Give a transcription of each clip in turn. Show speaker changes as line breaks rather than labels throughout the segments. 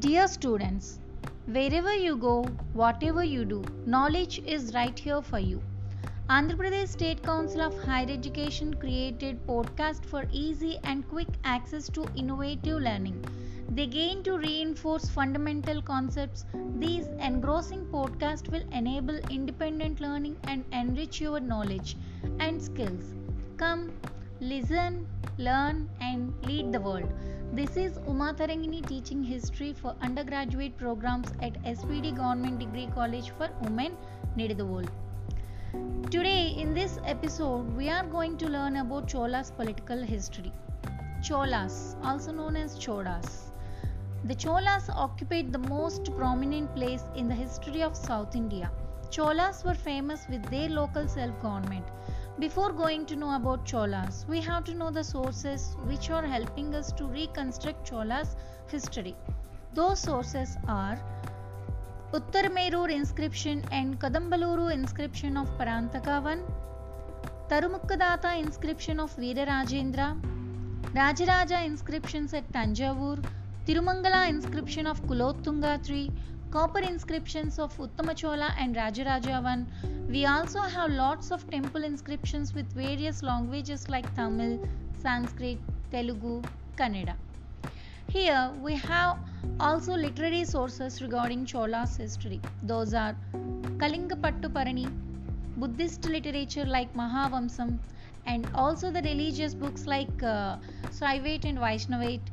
Dear students, wherever you go, whatever you do, knowledge is right here for you. Andhra Pradesh State Council of Higher Education created podcast for easy and quick access to innovative learning. They gain to reinforce fundamental concepts. These engrossing podcasts will enable independent learning and enrich your knowledge and skills. Come, listen, learn, and lead the world. This is Uma Tarangini teaching history for undergraduate programs at SPD Government Degree College for Women Nididavol. Today, in this episode, we are going to learn about Chola's political history. Cholas, also known as Cholas. The Cholas occupied the most prominent place in the history of South India. Cholas were famous with their local self government. Before going to know about Cholas, we have to know the sources which are helping us to reconstruct Cholas history. Those sources are Uttarmerur inscription and Kadambaluru inscription of Parantakavan, Tarumukkadata inscription of Veerarajendra, Rajaraja inscriptions at Tanjavur, Tirumangala inscription of Kulottunga tree, copper inscriptions of Uttamachola and Rajarajavan. We also have lots of temple inscriptions with various languages like Tamil, Sanskrit, Telugu, Kannada. Here we have also literary sources regarding Chola's history. Those are Kalingapattu Parani, Buddhist literature like Mahavamsam, and also the religious books like uh, Saivate and Vaishnavate.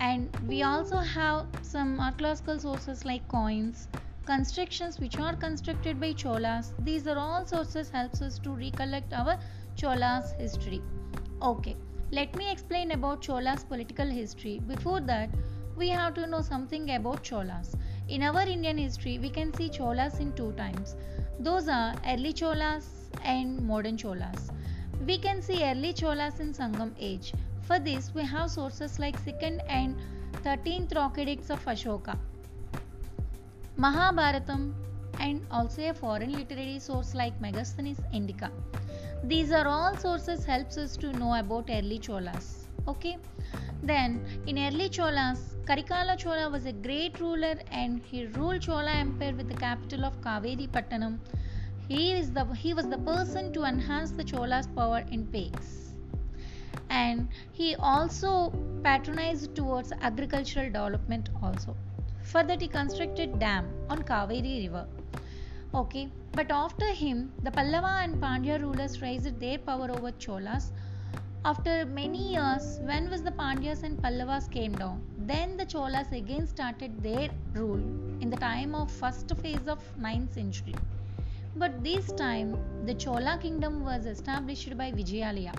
And we also have some uh, archaeological sources like coins, constructions which are constructed by Cholas. These are all sources helps us to recollect our Cholas history. Okay, let me explain about Cholas political history. Before that, we have to know something about Cholas. In our Indian history, we can see Cholas in two times. Those are early Cholas and modern Cholas. We can see early Cholas in Sangam age. For this, we have sources like 2nd and 13th rock edicts of Ashoka, Mahabharatam, and also a foreign literary source like Megasthenes Indica. These are all sources helps us to know about early Cholas. Okay. Then in early Cholas, Karikala Chola was a great ruler and he ruled Chola Empire with the capital of Kaveri Pattanam. He is the he was the person to enhance the Chola's power in pace. And he also patronized towards agricultural development also. For that he constructed dam on Kaveri river. Okay, but after him, the Pallava and Pandya rulers raised their power over Cholas. After many years, when was the Pandyas and Pallavas came down, then the Cholas again started their rule in the time of first phase of 9th century. But this time, the Chola kingdom was established by Vijayalaya.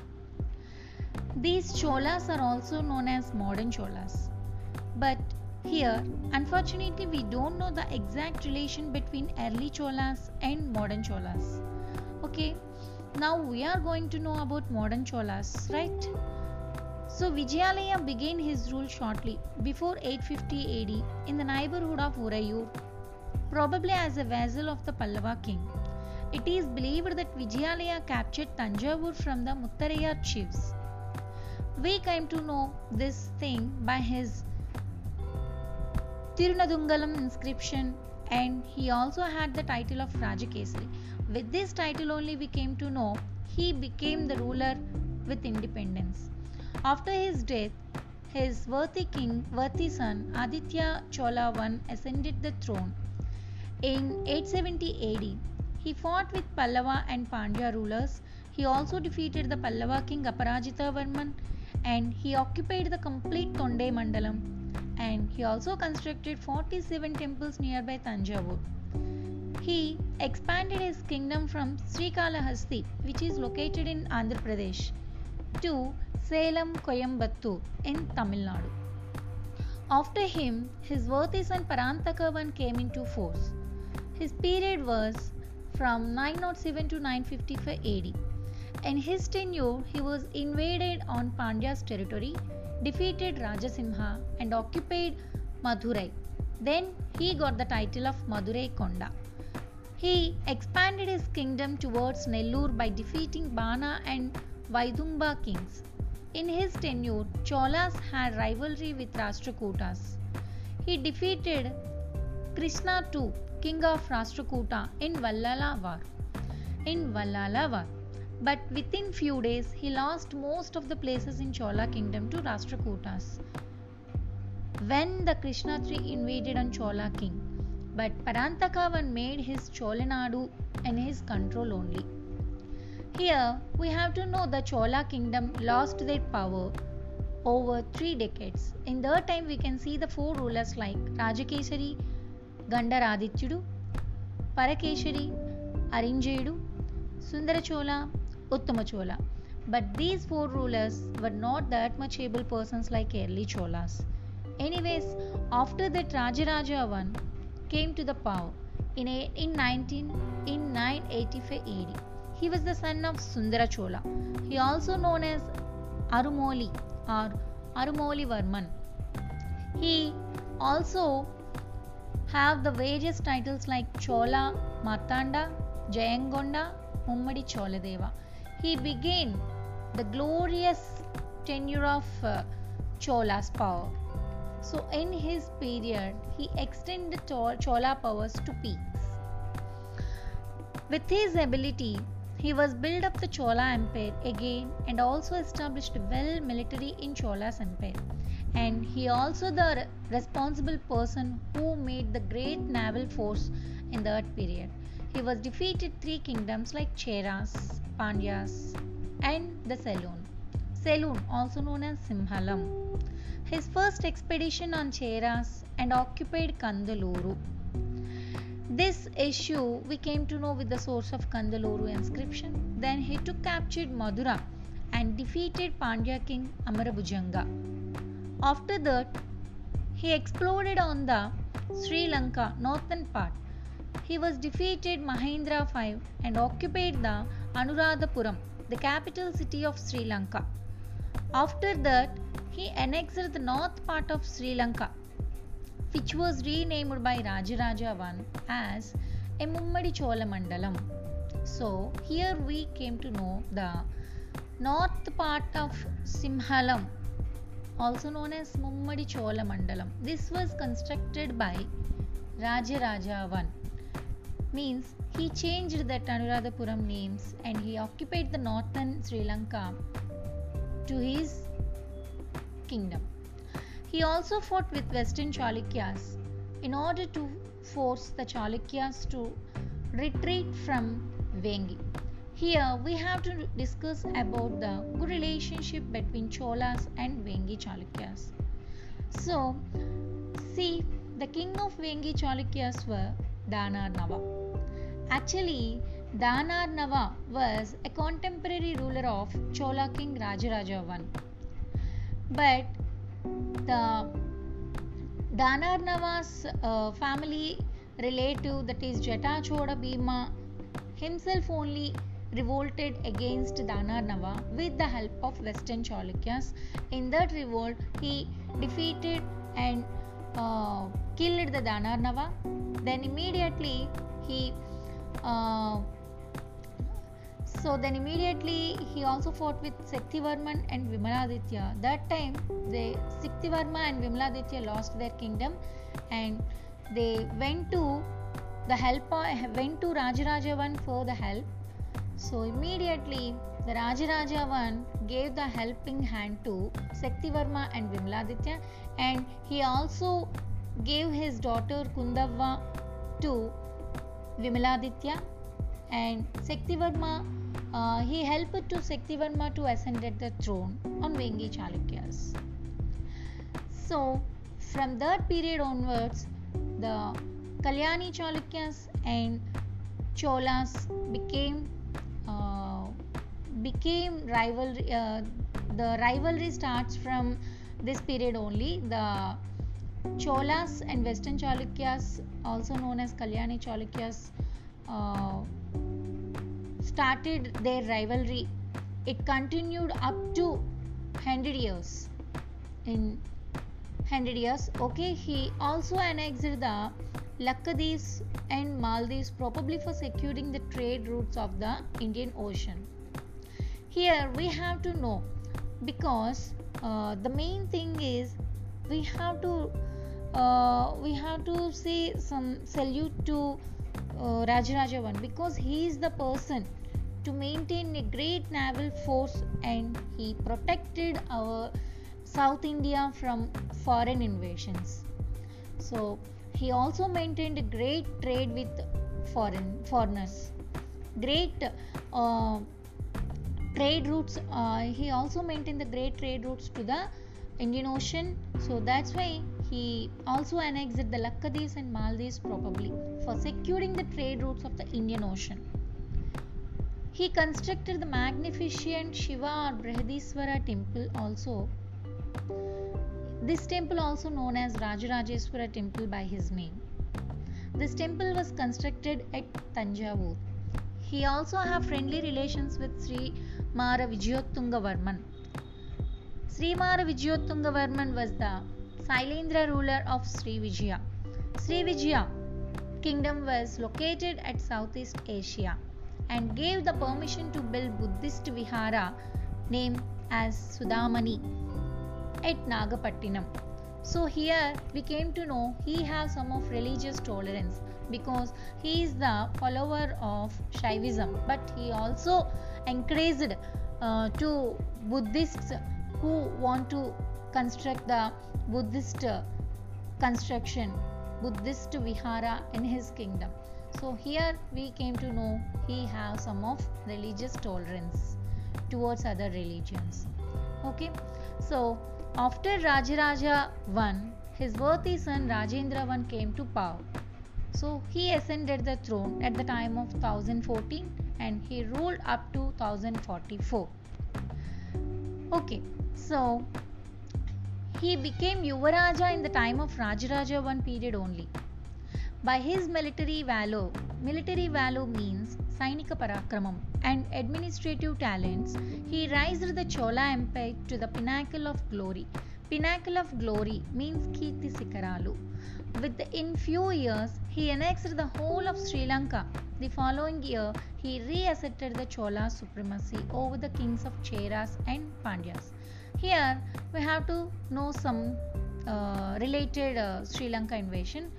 These Cholas are also known as modern Cholas. But here, unfortunately, we don't know the exact relation between early Cholas and modern Cholas. Okay, now we are going to know about modern Cholas, right? So, Vijayalaya began his rule shortly before 850 AD in the neighborhood of Urayur, probably as a vassal of the Pallava king. It is believed that Vijayalaya captured Tanjavur from the Muttaraya chiefs. We came to know this thing by his Tirunadungalam inscription and he also had the title of Rajakesari. With this title only we came to know he became the ruler with independence. After his death, his worthy king, worthy son Aditya Chola I ascended the throne. In 870 AD, he fought with Pallava and Pandya rulers. He also defeated the Pallava king Aparajita Varman and he occupied the complete Tonde Mandalam and he also constructed 47 temples nearby Tanjavur. He expanded his kingdom from Srikalahasti, which is located in Andhra Pradesh, to Salem Coimbatore in Tamil Nadu. After him, his worthy son Parantakavan came into force. His period was from 907 to 955 AD. In his tenure, he was invaded on Pandya's territory defeated Rajasimha and occupied Madurai. Then he got the title of Madurai Konda. He expanded his kingdom towards Nellore by defeating Bana and Vaidumba kings. In his tenure, Cholas had rivalry with Rashtrakutas. he defeated Krishna II, king of Rashtrakuta, in Vallala War. In Vallala War. But within few days, he lost most of the places in Chola kingdom to Rashtrakutas. When the Krishna III invaded on Chola king, but Parantakavan made his Cholanadu in his control only. Here we have to know the Chola kingdom lost their power over three decades. In their time, we can see the four rulers like Rajakesari, Gandaradityudu, Parakeshari, Arinjayudu, Sundarachola, Uttamachola. But these four rulers were not that much able persons like early Cholas. Anyways, after that Rajaraja one came to the power in, in 19 in 985 AD. He was the son of Sundara Chola. He also known as Arumoli or Arumoli Varman. He also have the various titles like Chola, Martanda, Jayangonda, Mummadi Choladeva. He began the glorious tenure of uh, Chola's power. So, in his period, he extended Chola powers to peaks. With his ability, he was built up the Chola Empire again and also established well military in Chola's empire. And he also the responsible person who made the great naval force in that period. He was defeated three kingdoms like Cheras, Pandyas, and the Saloon. Saloon, also known as Simhalam. His first expedition on Cheras and occupied Kandaluru. This issue we came to know with the source of Kandaluru inscription. Then he took captured Madura and defeated Pandya king Amarabhujanga. After that, he explored on the Sri Lanka northern part. He was defeated Mahendra V and occupied the Anuradhapuram, the capital city of Sri Lanka. After that, he annexed the north part of Sri Lanka, which was renamed by Rajaraja I as a Mummadi Chola Mandalam. So, here we came to know the north part of Simhalam, also known as Mummadi Chola Mandalam. This was constructed by Rajaraja I. Means he changed the Anuradhapuram names and he occupied the northern Sri Lanka to his kingdom. He also fought with western Chalukyas in order to force the Chalukyas to retreat from Vengi. Here we have to discuss about the good relationship between Cholas and Vengi Chalukyas. So, see, the king of Vengi Chalukyas were Danarnava. Actually, Danarnava was a contemporary ruler of Chola king Rajaraja I. But the Danarnava's uh, family relative, that is Jatachoda Bhima, himself only revolted against Danarnava with the help of Western Chalukyas. In that revolt, he defeated and uh, killed the Danarnava. Then immediately he uh, so then immediately he also fought with Saktivarman and Vimaladitya. That time they Saktivarma and Vimaladitya lost their kingdom and they went to the help went to Rajaraja for the help. So immediately the Rajaraja gave the helping hand to Saktivarma and Vimaladitya and he also gave his daughter Kundava to Vimaladitya and Saktivarma uh, he helped to Saktivarma to ascend at the throne on Vengi Chalukyas. So, from that period onwards, the Kalyani Chalukyas and Cholas became uh, became rivalry. Uh, the rivalry starts from this period only. The Cholas and Western Chalukyas, also known as Kalyani Chalukyas, uh, started their rivalry. It continued up to 100 years. In 100 years, okay, he also annexed the Lakkadis and Maldives, probably for securing the trade routes of the Indian Ocean. Here we have to know because uh, the main thing is we have to uh, we have to say some salute to uh, Rajaraja I because he is the person to maintain a great naval force and he protected our South India from foreign invasions. So he also maintained a great trade with foreign foreigners. Great uh, trade routes. Uh, he also maintained the great trade routes to the Indian Ocean. So that's why he also annexed the Lakkadis and Maldives probably for securing the trade routes of the Indian Ocean. He constructed the magnificent Shiva or Brihadiswara temple also. This temple also known as Rajarajeswara temple by his name. This temple was constructed at Tanjavur. He also have friendly relations with Sri Mara Vijayottunga Varman. Sri Mara Vijayottunga Varman was the Sailendra ruler of Sri Vijaya. Sri Vijaya kingdom was located at Southeast Asia and gave the permission to build Buddhist vihara named as Sudamani at Nagapattinam. So here we came to know he has some of religious tolerance because he is the follower of Shaivism, but he also encouraged uh, to Buddhists who want to construct the Buddhist uh, construction, Buddhist vihara in his kingdom. So here we came to know he has some of religious tolerance towards other religions. Okay, so after Rajaraja I, his worthy son Rajendra I came to power. So he ascended the throne at the time of 1014 and he ruled up to 1044. Okay, so he became Yuvaraja in the time of Rajaraja I period only. By his military valor, military valor means Sainika Parakramam and administrative talents, he raised the Chola Empire to the pinnacle of glory. Pinnacle of glory means Kirti Sikaralu. Within few years, he annexed the whole of Sri Lanka. The following year, he reasserted the Chola supremacy over the kings of Cheras and Pandyas. Here, we have to know some uh, related uh, Sri Lanka invasion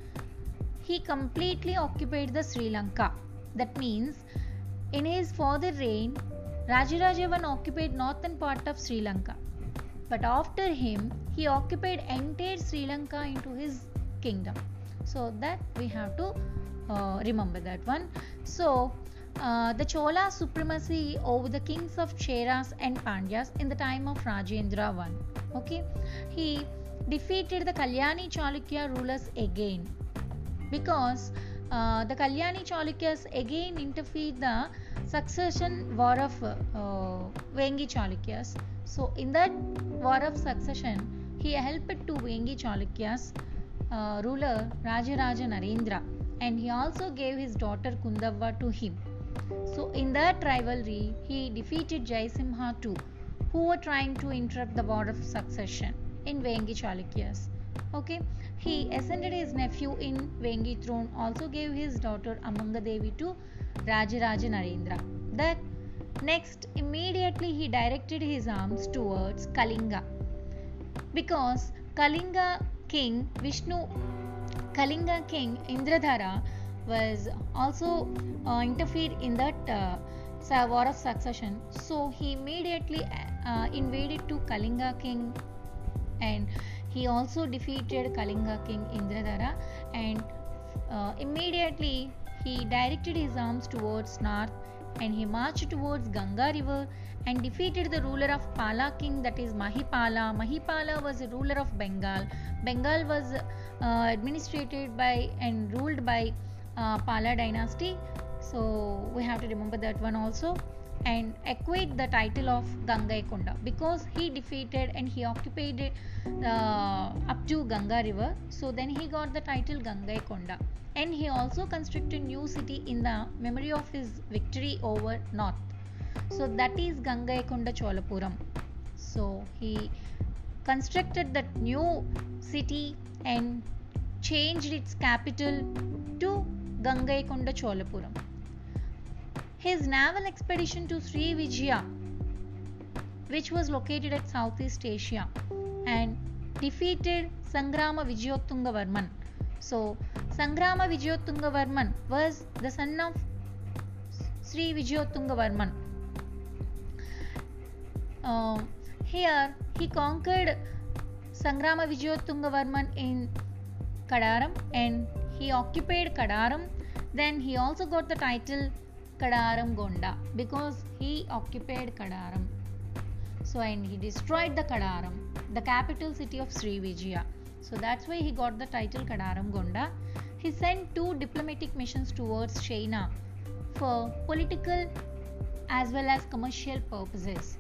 he completely occupied the Sri Lanka. That means, in his further reign, Rajaraja I occupied northern part of Sri Lanka. But after him, he occupied entire Sri Lanka into his kingdom. So that we have to uh, remember that one. So uh, the Chola supremacy over the kings of Cheras and Pandyas in the time of Rajendra I. Okay, he defeated the Kalyani Chalukya rulers again because uh, the Kalyani Chalukyas again interfered the succession war of uh, Vengi Chalukyas. So in that war of succession, he helped to Vengi Chalukyas uh, ruler Rajaraja Narendra and he also gave his daughter Kundava to him. So in that rivalry, he defeated Jaisimha too, who were trying to interrupt the war of succession in Vengi Chalukyas. Okay, he ascended his nephew in Vengi throne, also gave his daughter Amanga Devi to Rajaraja Narendra. That next, immediately he directed his arms towards Kalinga because Kalinga king Vishnu, Kalinga king Indradhara was also uh, interfered in that uh, war of succession. So he immediately uh, invaded to Kalinga king and he also defeated Kalinga king Indradhara and uh, immediately he directed his arms towards north and he marched towards Ganga river and defeated the ruler of Pala king that is Mahipala. Mahipala was a ruler of Bengal. Bengal was uh, administered by and ruled by uh, Pala dynasty. So we have to remember that one also and equate the title of Gangaikonda because he defeated and he occupied it uh, up to Ganga river. So then he got the title Gangaikonda and he also constructed new city in the memory of his victory over North. So that is Gangaikonda Cholapuram. So he constructed that new city and changed its capital to Gangaikonda Cholapuram. His naval expedition to Sri Vijaya, which was located at Southeast Asia, and defeated Sangrama Vijayottungavarman. So, Sangrama Vijayottungavarman was the son of Sri Vijayottungavarman. Uh, here, he conquered Sangrama Vijayottungavarman in Kadaram and he occupied Kadaram. Then he also got the title Kadaram Gonda because he occupied Kadaram. So, and he destroyed the Kadaram, the capital city of Sri Vijaya. So, that's why he got the title Kadaram Gonda. He sent two diplomatic missions towards China for political as well as commercial purposes.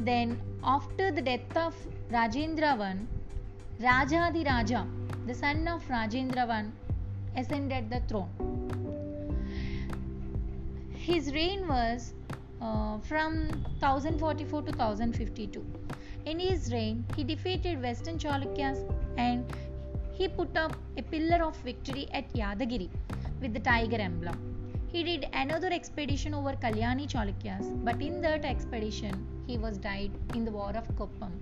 Then, after the death of Rajendra I, Rajadi Raja, the son of Rajendra I, ascended the throne. His reign was uh, from 1044 to 1052. In his reign, he defeated Western Chalukyas and he put up a pillar of victory at Yadagiri with the tiger emblem. He did another expedition over Kalyani Chalukyas, but in that expedition, he was died in the war of Koppam.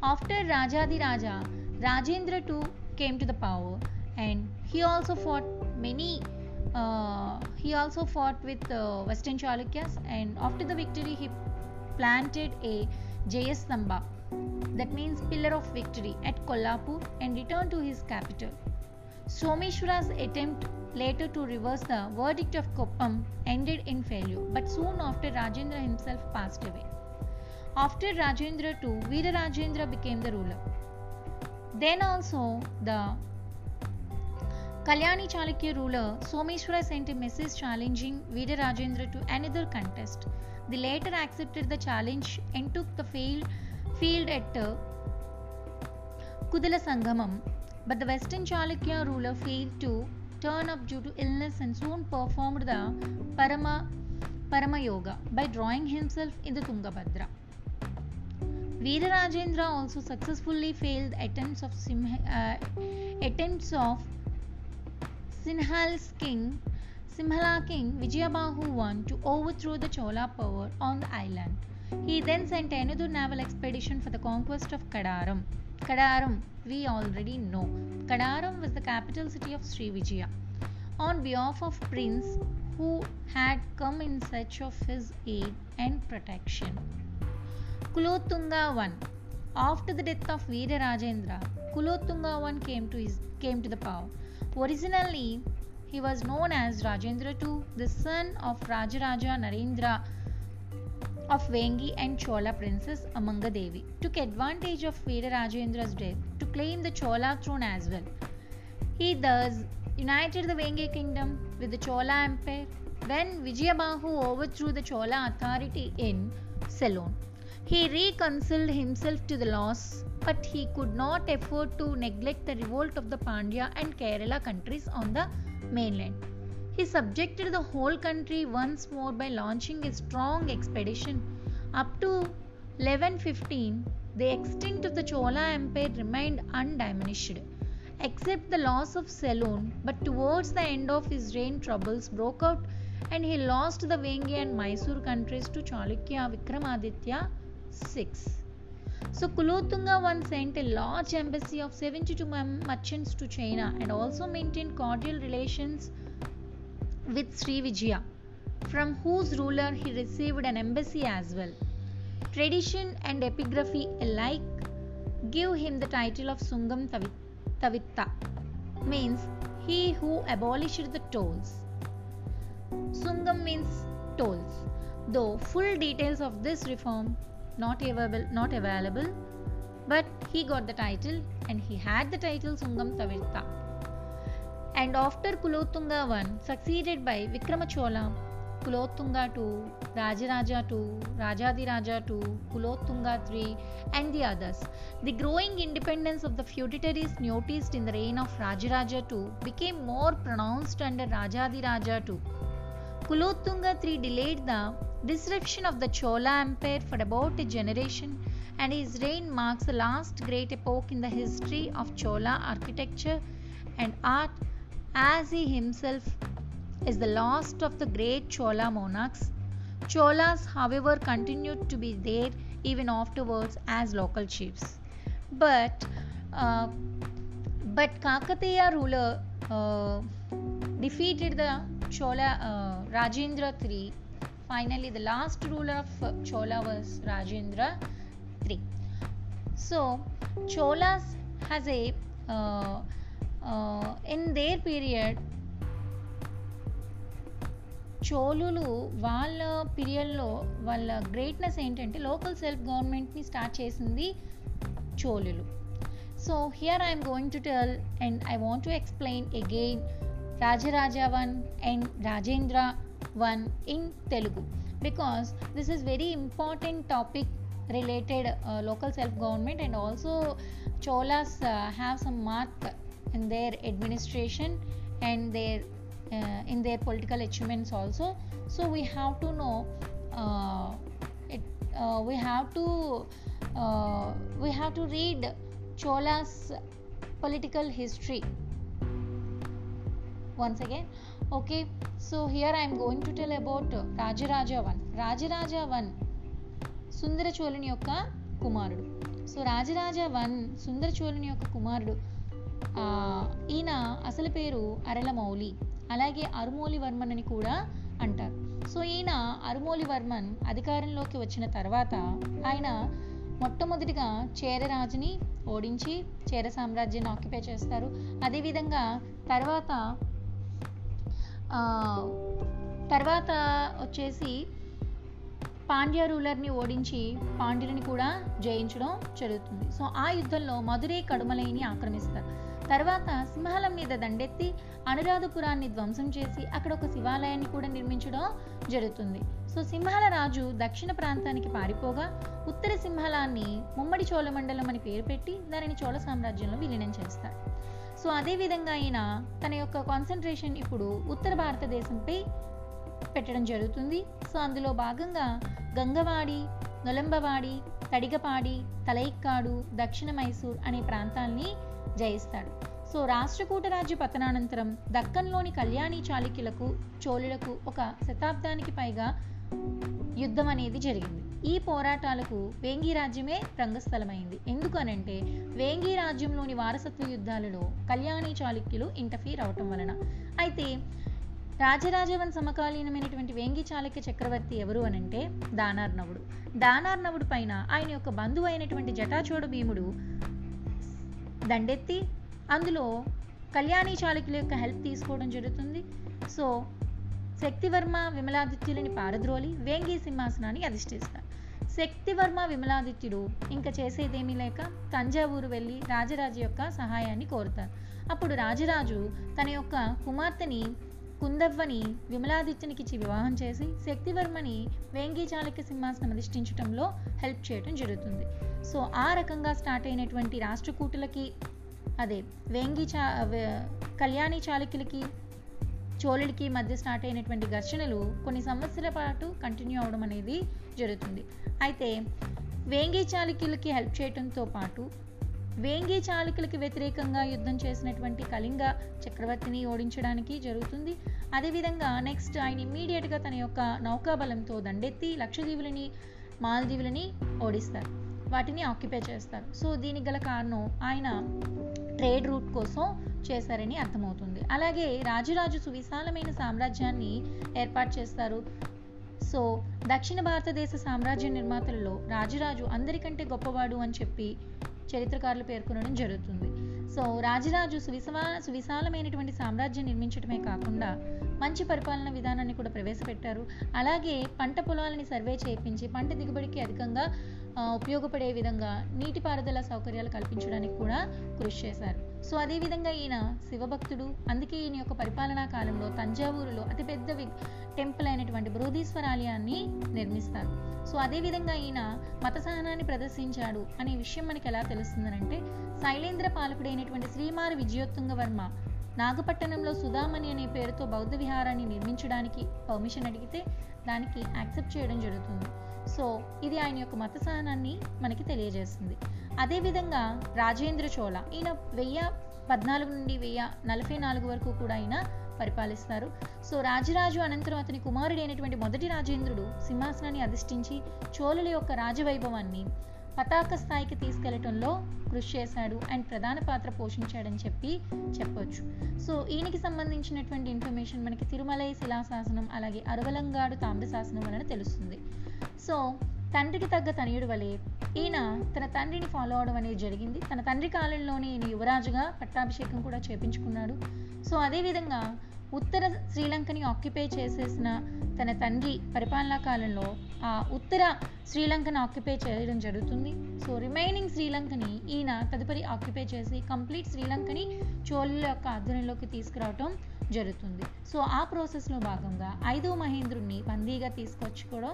After Rajadi Raja, Rajendra II came to the power and he also fought many uh, he also fought with uh, Western Chalukyas and after the victory he planted a Jayastamba that means pillar of victory at Kolhapur and returned to his capital. Someshwara's attempt later to reverse the verdict of Koppam ended in failure but soon after Rajendra himself passed away. After Rajendra II, Veera Rajendra became the ruler. Then also the Kalyani Chalukya ruler Someshwara sent a message challenging Veera Rajendra to another contest. The latter accepted the challenge and took the field, at uh, Kudala Sangamam, but the Western Chalukya ruler failed to turn up due to illness and soon performed the Parama, Parama Yoga by drawing himself in the Tungabhadra. Veera Rajendra also successfully failed attempts of Simha, uh, attempts of Sinhal's king, Simhala king Vijayabahu I to overthrow the Chola power on the island. He then sent another naval expedition for the conquest of Kadaram. Kadaram, we already know. Kadaram was the capital city of Sri Vijaya. On behalf of Prince who had come in search of his aid and protection. Kulotunga I. After the death of Veera Rajendra, Kulotunga I came to, his, came to the power. Originally, he was known as Rajendra II, the son of Rajaraja Narendra of Vengi and Chola princess Amanga Devi, took advantage of Veera Rajendra's death to claim the Chola throne as well. He thus united the Vengi kingdom with the Chola empire when Vijayabahu overthrew the Chola authority in Ceylon. He reconciled himself to the loss, but he could not afford to neglect the revolt of the Pandya and Kerala countries on the mainland. He subjected the whole country once more by launching a strong expedition. Up to 1115, the extent of the Chola Empire remained undiminished, except the loss of Ceylon. But towards the end of his reign, troubles broke out and he lost the Vengi and Mysore countries to Chalukya Vikramaditya VI. So Kulotunga once sent a large embassy of 72 merchants to China and also maintained cordial relations with Sri Vijaya, from whose ruler he received an embassy as well. Tradition and epigraphy alike give him the title of Sungam Tavitta, means he who abolished the tolls. Sungam means tolls, though full details of this reform not available, not available, but he got the title and he had the title Sungam Tavitta. And after Kulotunga I, succeeded by Vikramachola, Kulotunga II, Rajaraja II, Rajadiraja II, Kulotunga III, and the others. The growing independence of the feudatories noticed in the reign of Rajaraja II became more pronounced under Rajadiraja II. Kulotunga III delayed the disruption of the Chola Empire for about a generation, and his reign marks the last great epoch in the history of Chola architecture and art, as he himself is the last of the great Chola monarchs Cholas, however, continued to be there even afterwards as local chiefs. But uh, but Kakatiya ruler uh, defeated the Chola uh, Rajendra III. Finally, the last ruler of Chola was Rajendra III. So, Cholas has a uh, uh, in their period చోళులు వాళ్ళ పీరియడ్లో వాళ్ళ greatness ఏంటంటే local self గవర్నమెంట్ని start చేసింది చోళులు so here I'm going to tell and I want to explain again Rajarajavan and Rajendra one in Telugu. Because this is very important topic related uh, local self government and also Cholas uh, have some mark in their administration and their uh, in their political achievements also. So we have to know uh, it uh, we have to uh, we have to read Cholas political history. Once again. Okay so here i am going to tell about uh, rajaraja 1 rajaraja 1 Sundara చోళుని యొక్క కుమారుడు so Rajaraja one Sundara చోళుని యొక్క కుమారుడు ఈయన అసలు పేరు అరళమౌలి అలాగే అరుమౌలి వర్మన్ అని కూడా అంటారు. సో ఈయన అరుమౌలి వర్మన్ అధికారంలోకి వచ్చిన తర్వాత ఆయన మొట్టమొదటిగా చేరరాజుని ఓడించి చేర సామ్రాజ్యాన్ని ఆక్యుపై చేస్తారు. అదేవిధంగా తర్వాత తర్వాత వచ్చేసి పాండ్య రూలర్ని ఓడించి పాండ్యులని కూడా జయించడం జరుగుతుంది. సో ఆ యుద్ధంలో మధురై కడుమలైని ఆక్రమిస్తారు. తర్వాత సింహాలం మీద దండెత్తి అనురాధపురాన్ని ధ్వంసం చేసి అక్కడ ఒక శివాలయాన్ని కూడా నిర్మించడం జరుగుతుంది. సో సింహాల రాజు దక్షిణ ప్రాంతానికి పారిపోగా ఉత్తర సింహాలాన్ని ముమ్మడి చోళమండలం అని పేరు పెట్టి దానిని చోళ సామ్రాజ్యంలో విలీనం చేస్తారు. సో అదే విధంగా ఆయన తన యొక్క కాన్సన్ట్రేషన్ ఇప్పుడు ఉత్తర భారతదేశంపై పెట్టడం జరుగుతుంది. సో అందులో భాగంగా గంగవాడి నొలంబవాడి తడిగపాడి తలైక్కాడు దక్షిణ మైసూర్ అనే ప్రాంతాల్ని జయిస్తాడు. సో రాష్ట్రకూట రాజ్య పతనానంతరం దక్కన్లోని కళ్యాణి చాళుక్యులకు చోళులకు ఒక శతాబ్దానికి పైగా యుద్ధం అనేది జరిగింది. ఈ పోరాటాలకు వేంగి రాజ్యమే రంగస్థలమైంది. ఎందుకనంటే వేంగి రాజ్యంలోని వారసత్వ యుద్ధాలలో కళ్యాణి చాళుక్యులు ఇంటర్ఫీర్ అవటం వలన. అయితే రాజరాజవన్ సమకాలీనమైనటువంటి వేంగి చాళుక్య చక్రవర్తి ఎవరు అనంటే దానార్నవుడు దానార్నవుడు పైన ఆయన యొక్క బంధువు అయినటువంటి జటాచోడు భీముడు దండెత్తి అందులో కళ్యాణి చాళుక్యుల యొక్క హెల్ప్ తీసుకోవడం జరుగుతుంది. సో శక్తివర్మ విమలాదిత్యులని పారద్రోలి వేంగి సింహాసనాన్ని అధిష్ఠిస్తారు. శక్తివర్మ విమలాదిత్యుడు ఇంకా చేసేదేమీ లేక తంజావూరు వెళ్ళి రాజరాజు యొక్క సహాయాన్ని కోరుతారు. అప్పుడు రాజరాజు తన యొక్క కుమార్తెని కుందవ్వని విమలాదిత్యునికిచ్చి వివాహం చేసి శక్తివర్మని వేంగి చాళుక్య సింహాసనం అధిష్ఠించడంలో హెల్ప్ చేయడం జరుగుతుంది. సో ఆ రకంగా స్టార్ట్ అయినటువంటి రాష్ట్రకూటులకి అదే వేంగి చా కళ్యాణి చాళుక్యులకి చోళుడికి మధ్య స్టార్ట్ అయినటువంటి ఘర్షణలు కొన్ని సంవత్సరాల పాటు కంటిన్యూ అవడం అనేది జరుగుతుంది. అయితే వేంగి చాళుక్యులకి హెల్ప్ చేయడంతో పాటు వేంగి చాళుక్యులకి వ్యతిరేకంగా యుద్ధం చేసినటువంటి కళింగ చక్రవర్తిని ఓడించడానికి జరుగుతుంది. అదేవిధంగా నెక్స్ట్ ఆయన ఇమ్మీడియట్గా తన యొక్క నౌకాబలంతో దండెత్తి లక్షదీవులని మాల్దీవులని ఓడిస్తారు. వాటిని ఆక్యుపై చేస్తారు. సో దీనికి గల కారణం ఆయన ట్రేడ్ రూట్ కోసం చేశారని అర్థమవుతుంది. అలాగే రాజురాజు సువిశాలమైన సామ్రాజ్యాన్ని ఏర్పాటు చేస్తారు. సో దక్షిణ భారతదేశ సామ్రాజ్య నిర్మాతలలో రాజరాజు అందరికంటే గొప్పవాడు అని చెప్పి చరిత్రకారులు పేర్కొనడం జరుగుతుంది. సో రాజరాజు సువిశా సువిశాలమైనటువంటి సామ్రాజ్యం నిర్మించడమే కాకుండా మంచి పరిపాలన విధానాన్ని కూడా ప్రవేశపెట్టారు. అలాగే పంట పొలాలని సర్వే చేయించి పంట దిగుబడికి అధికంగా ఉపయోగపడే విధంగా నీటిపారుదల సౌకర్యాలు కల్పించడానికి కూడా కృషి చేశారు. సో అదేవిధంగా ఈయన శివభక్తుడు అందుకే ఈయన యొక్క పరిపాలనా కాలంలో తంజావూరులో అతిపెద్ద వి- టెంపుల్ అయినటువంటి బృహదీశ్వర ఆలయాన్ని నిర్మిస్తారు. సో అదేవిధంగా ఈయన మత సహనాన్ని ప్రదర్శించాడు అనే విషయం మనకి ఎలా తెలుస్తుందనంటే శైలేంద్ర పాలకుడైనటువంటి శ్రీమారి విజయోత్తుంగ వర్మ నాగపట్టణంలో సుధామణి అనే పేరుతో బౌద్ధ విహారాన్ని నిర్మించడానికి పర్మిషన్ అడిగితే దానికి యాక్సెప్ట్ చేయడం జరుగుతుంది. సో ఇది ఆయన యొక్క మత సహనాన్ని మనకి తెలియజేస్తుంది. అదేవిధంగా రాజేంద్ర చోళ ఈయన వెయ్యి పద్నాలుగు నుండి వెయ్యి నలభై నాలుగు వరకు కూడా ఆయన పరిపాలిస్తారు. సో రాజరాజు అనంతరం అతని కుమారుడైనటువంటి మొదటి రాజేంద్రుడు సింహాసనాన్ని అధిష్ఠించి చోళుల యొక్క రాజవైభవాన్ని పతాక స్థాయికి తీసుకెళ్ళటంలో కృషి చేశాడు అండ్ ప్రధాన పాత్ర పోషించాడని చెప్పి చెప్పొచ్చు. సో ఈయనకి సంబంధించినటువంటి ఇన్ఫర్మేషన్ మనకి తిరుమలై శిలాశాసనం అలాగే అరవలంగాడు తామ్రశాసనం వలన తెలుస్తుంది. సో తండ్రికి తగ్గ తనయుడు వలె ఈయన తన తండ్రిని ఫాలో అవడం అనేది జరిగింది. తన తండ్రి కాలంలోనే ఈయన యువరాజుగా పట్టాభిషేకం కూడా చేపించుకున్నాడు. సో అదేవిధంగా ఉత్తర శ్రీలంకని ఆక్యుపై చేసేసిన తన తండ్రి పరిపాలనా కాలంలో ఆ ఉత్తర శ్రీలంకను ఆక్యుపై చేయడం జరుగుతుంది. సో రిమైనింగ్ శ్రీలంకని ఈయన తదుపరి ఆక్యుపై చేసి కంప్లీట్ శ్రీలంకని చోళుల యొక్క ఆధ్వర్యంలోకి తీసుకురావటం జరుగుతుంది. సో ఆ ప్రాసెస్లో భాగంగా ఐదవ మహేంద్రుణ్ణి బందీగా తీసుకొచ్చి కూడా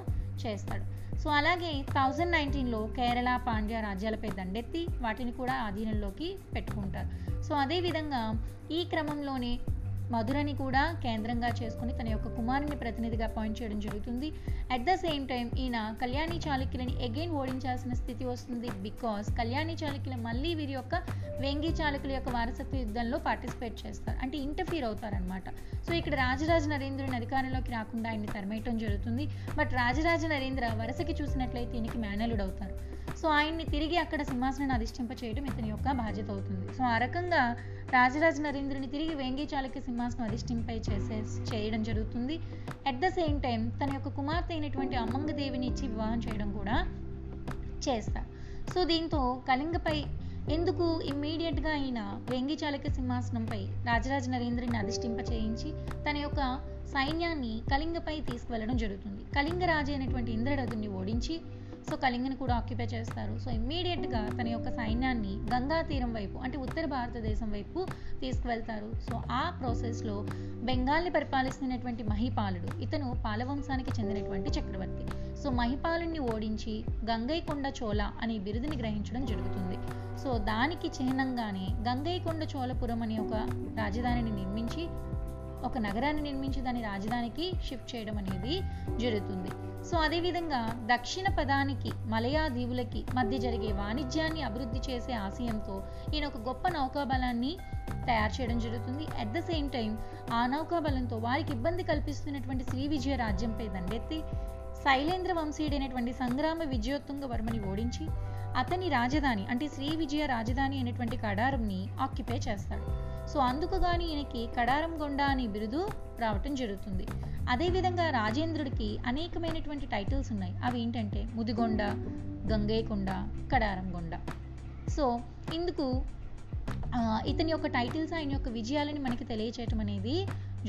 చేస్తాడు. సో అలాగే థౌజండ్ నైన్టీన్లో కేరళ పాండ్య రాజ్యాలపై దండెత్తి వాటిని కూడా ఆధీనంలోకి పెట్టుకుంటారు. సో అదేవిధంగా ఈ క్రమంలోనే మధురని కూడా కేంద్రంగా చేసుకుని తన యొక్క కుమారుని ప్రతినిధిగా అపాయింట్ చేయడం జరుగుతుంది. అట్ ద సేమ్ టైం ఈయన కళ్యాణి చాళుక్యులని అగైన్ ఓడించాల్సిన స్థితి వస్తుంది బికాస్ కళ్యాణి చాళుక్యులు మళ్ళీ వీరి యొక్క వెంగి చాళుక్యుల యొక్క వారసత్వ యుద్ధంలో పార్టిసిపేట్ చేస్తారు. అంటే ఇంటర్ఫీర్ అవుతారనమాట సో ఇక్కడ రాజరాజ నరేంద్రుని అధికారంలోకి రాకుండా ఆయన్ని తరమేయటం జరుగుతుంది. బట్ రాజరాజ నరేంద్ర వరుసకి చూసినట్లయితే ఈయనకి మేనలుడు అవుతారు. సో ఆయన్ని తిరిగి అక్కడ సింహాసనాన్ని అధిష్టింప చేయడం ఇతని యొక్క బాధ్యత అవుతుంది. సో ఆ రకంగా రాజరాజ నరేంద్రుని తిరిగి వేంగి చాళుక్య సింహాసనం అధిష్టింపై చేసే చేయడం జరుగుతుంది. అట్ ద సేమ్ టైం తన యొక్క కుమార్తె అయినటువంటి అమ్మంగదేవిని ఇచ్చి వివాహం చేయడం కూడా చేస్తారు సో దీంతో కళింగపై ఎందుకు ఇమ్మీడియట్గా ఆయన వేంగి చాళుక్య సింహాసనంపై రాజరాజ నరేంద్రుని అధిష్టింప చేయించి తన యొక్క సైన్యాన్ని కళింగపై తీసుకువెళ్ళడం జరుగుతుంది. కళింగ రాజు అయినటువంటి ఇంద్రరథుని ఓడించి సో కళింగని కూడా ఆక్యుపై చేస్తారు. సో ఇమ్మీడియట్గా తన యొక్క సైన్యాన్ని గంగా తీరం వైపు అంటే ఉత్తర భారతదేశం వైపు తీసుకువెళ్తారు. సో ఆ ప్రాసెస్లో బెంగాల్ని పరిపాలిస్తున్నటువంటి మహిపాలుడు ఇతను పాలవంశానికి చెందినటువంటి చక్రవర్తి. సో మహిపాలుని ఓడించి గంగైకొండ చోళ అనే బిరుదుని గ్రహించడం జరుగుతుంది. సో దానికి చిహ్నంగానే గంగైకొండ చోళపురం అనే ఒక రాజధానిని నిర్మించి ఒక నగరాన్ని నిర్మించి దాని రాజధానికి షిఫ్ట్ చేయడం అనేది జరుగుతుంది. సో అదేవిధంగా దక్షిణ పదానికి మలయా దీవులకి మధ్య జరిగే వాణిజ్యాన్ని అభివృద్ధి చేసే ఆశయంతో ఈయన ఒక గొప్ప నౌకాబలాన్ని తయారు చేయడం జరుగుతుంది. అట్ ద సేమ్ టైం ఆ నౌకాబలంతో వారికి ఇబ్బంది కల్పిస్తున్నటువంటి శ్రీ విజయ రాజ్యంపై దండెత్తి శైలేంద్ర వంశీయుడైనటువంటి సంగ్రామ విజయోత్తుంగ వర్మని ఓడించి అతని రాజధాని అంటే శ్రీ విజయ రాజధాని అయినటువంటి కడారంని ఆక్యుపై చేస్తాడు. సో అందుకు గాని ఈయనకి కడారం గొండ అనే బిరుదు రావటం జరుగుతుంది. అదేవిధంగా రాజేంద్రుడికి అనేకమైనటువంటి టైటిల్స్ ఉన్నాయి. అవి ఏంటంటే ముదిగొండ గంగైకొండ కడారం గొండ. సో ఇందుకు ఇతని యొక్క టైటిల్స్ ఆయన యొక్క విజయాలని మనకి తెలియచేయటం అనేది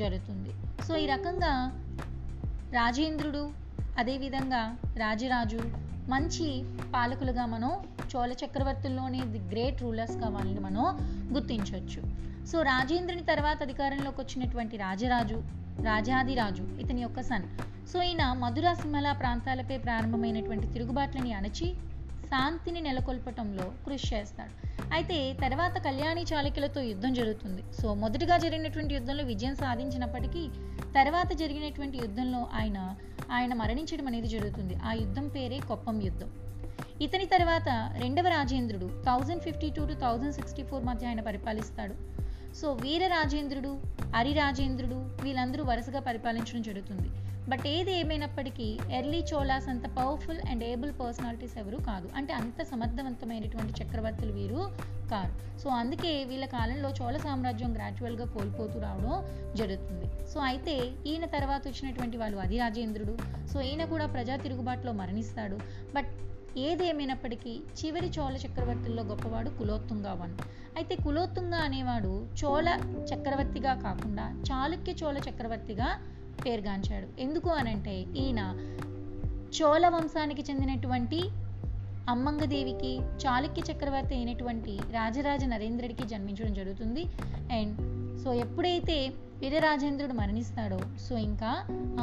జరుగుతుంది. సో ఈ రకంగా రాజేంద్రుడు అదేవిధంగా రాజరాజు మంచి పాలకులుగా మనం చోళ చక్రవర్తుల్లోని ది గ్రేట్ రూలర్స్గా వాళ్ళని మనం గుర్తించవచ్చు. సో రాజేంద్రుని తర్వాత అధికారంలోకి వచ్చినటువంటి రాజరాజు రాజాదిరాజు ఇతని యొక్క సన్. సో ఈయన మధుర సిమల ప్రాంతాలపై ప్రారంభమైనటువంటి తిరుగుబాట్లని అణచి శాంతిని నెలకొల్పటంలో కృషి చేస్తాడు. అయితే తర్వాత కళ్యాణి చాళుక్యులతో యుద్ధం జరుగుతుంది. సో మొదటిగా జరిగినటువంటి యుద్ధంలో విజయం సాధించినప్పటికీ తర్వాత జరిగినటువంటి యుద్ధంలో ఆయన ఆయన మరణించడం అనేది జరుగుతుంది. ఆ యుద్ధం పేరే కొప్పం యుద్ధం. ఇతని తర్వాత రెండవ Rajendrudu thousand fifty two to thousand sixty four మధ్య ఆయన పరిపాలిస్తాడు. సో వీర రాజేంద్రుడు హరి రాజేంద్రుడు వీళ్ళందరూ వరుసగా పరిపాలించడం జరుగుతుంది. బట్ ఏది ఏమైనప్పటికీ ఎర్లీ చోలాస్ అంత పవర్ఫుల్ అండ్ ఏబుల్ పర్సనాలిటీస్ ఎవరు కాదు. అంటే అంత సమర్థవంతమైనటువంటి చక్రవర్తులు వీరు కారు. సో అందుకే వీళ్ళ కాలంలో చోళ సామ్రాజ్యం గ్రాడ్యువల్గా కోల్పోతూ రావడం జరుగుతుంది. సో అయితే ఈయన తర్వాత వచ్చినటువంటి వాళ్ళు అధిరాజేంద్రుడు సో ఈయన కూడా ప్రజా తిరుగుబాటులో మరణిస్తాడు. బట్ ఏదేమైనప్పటికీ చివరి చోళ చక్రవర్తుల్లో గొప్పవాడు కులోత్తుంగా వన్ అయితే కులోత్తుంగా అనేవాడు చోళ చక్రవర్తిగా కాకుండా చాళుక్య చోళ చక్రవర్తిగా పేరుగాంచాడు. ఎందుకు అనంటే ఈయన చోళ వంశానికి చెందినటువంటి అమ్మంగదేవికి చాళుక్య చక్రవర్తి అయినటువంటి రాజరాజ నరేంద్రుడికి జన్మించడం జరుగుతుంది. అండ్ సో ఎప్పుడైతే వీరరాజేంద్రుడు మరణిస్తాడో. సో ఇంకా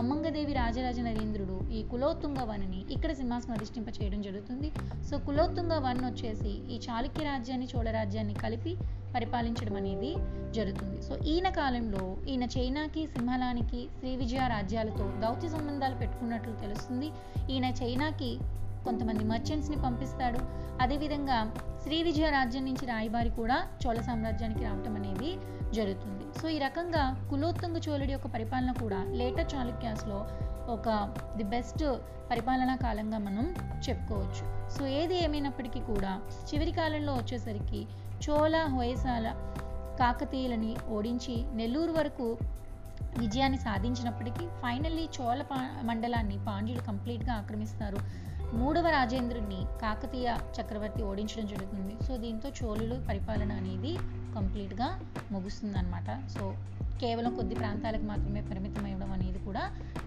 అమ్మంగదేవి రాజరాజ నరేంద్రుడు ఈ కులోత్తుంగ వన్ని ఇక్కడ సింహాసనం అధిష్ఠింప చేయడం జరుగుతుంది. సో కులోత్తుంగ వన్ వచ్చేసి ఈ చాళుక్య రాజ్యాన్ని చోళ రాజ్యాన్ని కలిపి పరిపాలించడం అనేది జరుగుతుంది. సో ఈయన కాలంలో ఈయన చైనాకి సింహలానికి శ్రీ విజయ రాజ్యాలతో దౌత్య సంబంధాలు పెట్టుకున్నట్లు తెలుస్తుంది. ఈయన చైనాకి కొంతమంది మర్చెంట్స్ని పంపిస్తాడు. అదేవిధంగా శ్రీ విజయ రాజ్యం నుంచి రాయబారి కూడా చోళ సామ్రాజ్యానికి రావటం అనేది జరుగుతుంది. సో ఈ రకంగా కులోత్తుంగ చోళుడి యొక్క పరిపాలన కూడా లేటర్ చాళుక్యాస్లో ఒక ది బెస్ట్ పరిపాలనా కాలంగా మనం చెప్పుకోవచ్చు. సో ఏది ఏమైనప్పటికీ కూడా చివరి కాలంలో వచ్చేసరికి చోళ హొయసాల కాకతీయులని ఓడించి నెల్లూరు వరకు విజయాన్ని సాధించినప్పటికీ ఫైనల్లీ చోళ పా మండలాన్ని పాండ్యులు కంప్లీట్గా ఆక్రమిస్తారు. మూడవ రాజేంద్రుడిని కాకతీయ చక్రవర్తి ఓడించడం జరుగుతుంది. సో దీంతో చోళులు పరిపాలన అనేది కంప్లీట్గా ముగుస్తుంది అనమాట సో కేవలం కొద్ది ప్రాంతాలకు మాత్రమే పరిమితం అవ్వడం అనేది కూడా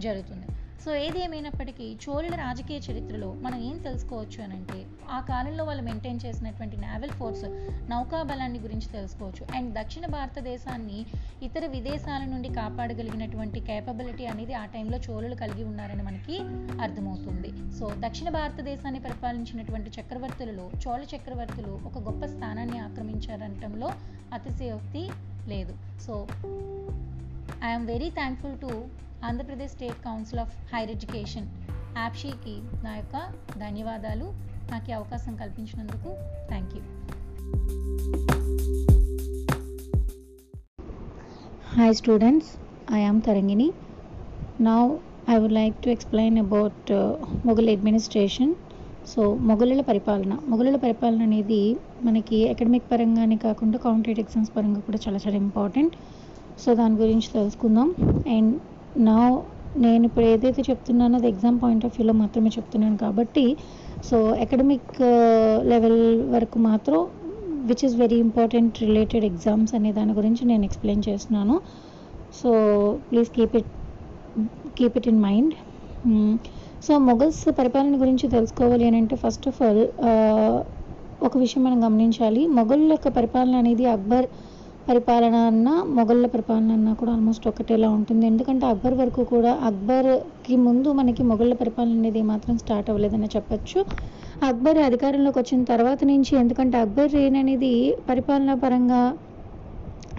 జరుగుతుంది. సో ఏది ఏమైనప్పటికీ చోళుల రాజకీయ చరిత్రలో మనం ఏం తెలుసుకోవచ్చు అని అంటే ఆ కాలంలో వాళ్ళు మెయింటైన్ చేసినటువంటి నావల్ ఫోర్స్ నౌకాబలాన్ని గురించి తెలుసుకోవచ్చు. అండ్ దక్షిణ భారతదేశాన్ని ఇతర విదేశాల నుండి కాపాడగలిగినటువంటి కేపబిలిటీ అనేది ఆ టైంలో చోళులు కలిగి ఉన్నారని మనకి అర్థమవుతుంది. సో దక్షిణ భారతదేశాన్ని పరిపాలించినటువంటి చక్రవర్తులలో చోళ చక్రవర్తులు ఒక గొప్ప స్థానాన్ని ఆక్రమించారనటంలో అతిశయోక్తి లేదు. So I'm very thankful to Andhra Pradesh state council of higher education యాప్షీకి నా యొక్క ధన్యవాదాలు. నాకు ఈ అవకాశం కల్పించినందుకు thank you.
Hi students I am Tarangini now I would like to explain about uh, administration so మొఘలుల పరిపాలన మొఘలుల పరిపాలన అనేది మనకి అకాడమిక్ పరంగానే కాకుండా కాంపిటేటివ్ ఎగ్జామ్స్ పరంగా కూడా చాలా చాలా ఇంపార్టెంట్ సో దాని గురించి తెలుసుకుందాం. అండ్ నా నేను ఇప్పుడు ఏదైతే చెప్తున్నానో అది ఎగ్జామ్ పాయింట్ ఆఫ్ వ్యూలో మాత్రమే చెప్తున్నాను కాబట్టి సో అకాడమిక్ లెవెల్ వరకు మాత్రం which is very important related exams అనే దాని గురించి నేను ఎక్స్ప్లెయిన్ చేస్తున్నాను. So please keep it keep it in mind so Mughals పరిపాలన గురించి తెలుసుకోవాలి అని అంటే ఫస్ట్ ఆఫ్ ఆల్ ఒక విషయం మనం గమనించాలి. మొఘల్ యొక్క పరిపాలన అనేది అక్బర్ పరిపాలన అన్న మొఘళ్ళ పరిపాలన అన్న కూడా ఆల్మోస్ట్ ఒకటేలా ఉంటుంది. ఎందుకంటే అక్బర్ వరకు కూడా అక్బర్కి ముందు మనకి మొఘళ్ళ పరిపాలన అనేది మాత్రం స్టార్ట్ అవ్వలేదని చెప్పచ్చు. అక్బర్ అధికారంలోకి వచ్చిన తర్వాత నుంచి ఎందుకంటే అక్బర్ రేన్ అనేది పరిపాలన పరంగా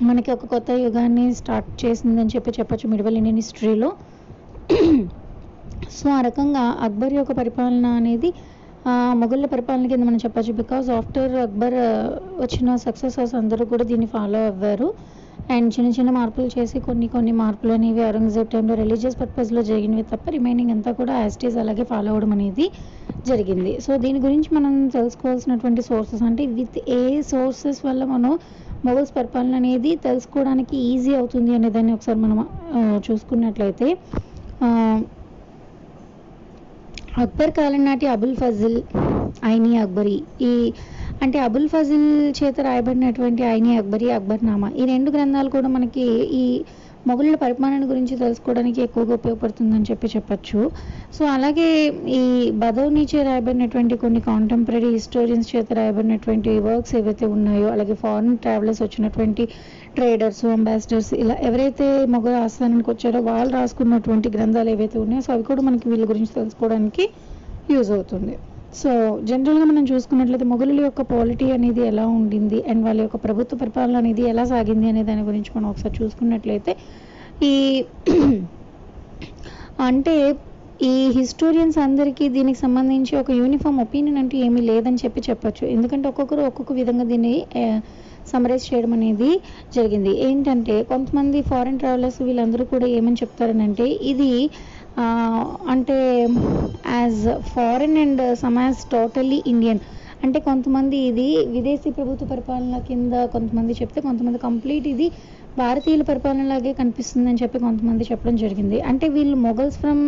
మనకి ఒక కొత్త యుగాన్ని స్టార్ట్ చేసిందని చెప్పి చెప్పచ్చు మిడివల్ ఇండియన్ హిస్టరీలో సో ఆ రకంగా అక్బర్ యొక్క పరిపాలన అనేది మొఘళ్ళ పరిపాలన కింద మనం చెప్పచ్చు బికాజ్ ఆఫ్టర్ అక్బర్ వచ్చిన సక్సెసర్స్ అందరూ కూడా దీన్ని ఫాలో అవ్వారు. అండ్ చిన్న చిన్న మార్పులు చేసి కొన్ని కొన్ని మార్పులు అనేవి ఔరంగజేబ్ టైంలో రిలీజియస్ పర్పస్లో జరిగినవి తప్ప రిమైనింగ్ అంతా కూడా యాస్టీస్ అలాగే ఫాలో అవ్వడం అనేది జరిగింది. సో దీని గురించి మనం తెలుసుకోవాల్సినటువంటి సోర్సెస్ అంటే విత్ ఏ సోర్సెస్ వల్ల మనం మొఘల్స్ పరిపాలన అనేది తెలుసుకోవడానికి ఈజీ అవుతుంది అనేదాన్ని ఒకసారి మనం చూసుకున్నట్లయితే అక్బర్ కాలం నాటి అబుల్ ఫజిల్ ఐనీ అక్బరీ. ఈ అంటే అబుల్ ఫజిల్ చేత రాయబడినటువంటి ఐనీ అక్బరీ అక్బర్నామా ఈ రెండు గ్రంథాలు కూడా మనకి ఈ మొఘలుల పరిపాలన గురించి తెలుసుకోవడానికి ఎక్కువగా ఉపయోగపడుతుందని చెప్పి చెప్పచ్చు. సో అలాగే ఈ బదౌనీచే రాయబడినటువంటి కొన్ని కాంటెంపరీ హిస్టోరియన్స్ చేత రాయబడినటువంటి వర్క్స్ ఏవైతే ఉన్నాయో అలాగే ఫారిన్ ట్రావెలర్స్ వచ్చినటువంటి ట్రేడర్స్ అంబాసిడర్స్ ఇలా ఎవరైతే మొగ ఆస్థానానికి వచ్చారో వాళ్ళు రాసుకున్నటువంటి గ్రంథాలు ఏవైతే ఉన్నాయో సో అవి కూడా మనకి వీళ్ళ గురించి తెలుసుకోవడానికి యూజ్ అవుతుంది. సో జనరల్గా మనం చూసుకున్నట్లయితే మొఘలుల యొక్క పాలిటీ అనేది ఎలా ఉండింది అండ్ వాళ్ళ యొక్క ప్రభుత్వ పరిపాలన అనేది ఎలా సాగింది అనే దాని గురించి మనం ఒకసారి చూసుకున్నట్లయితే ఈ అంటే ఈ హిస్టోరియన్స్ అందరికీ దీనికి సంబంధించి ఒక యూనిఫామ్ ఒపీనియన్ అంటే ఏమీ లేదని చెప్పి చెప్పచ్చు. ఎందుకంటే ఒక్కొక్కరు ఒక్కొక్క విధంగా దీన్ని సమరైజ్ చేయడం అనేది జరిగింది. ఏంటంటే కొంతమంది ఫారిన్ ట్రావెలర్స్ వీళ్ళందరూ కూడా ఏమని చెప్తారనంటే ఇది అంటే యాజ్ ఫారిన్ అండ్ సమాజ్ టోటల్లీ ఇండియన్ అంటే కొంతమంది ఇది విదేశీ ప్రభుత్వ పరిపాలన కింద కొంతమంది చెప్తే కొంతమంది కంప్లీట్ ఇది భారతీయుల పరిపాలనలాగే కనిపిస్తుందని చెప్పి కొంతమంది చెప్పడం జరిగింది. అంటే వీళ్ళు మొఘల్స్ ఫ్రమ్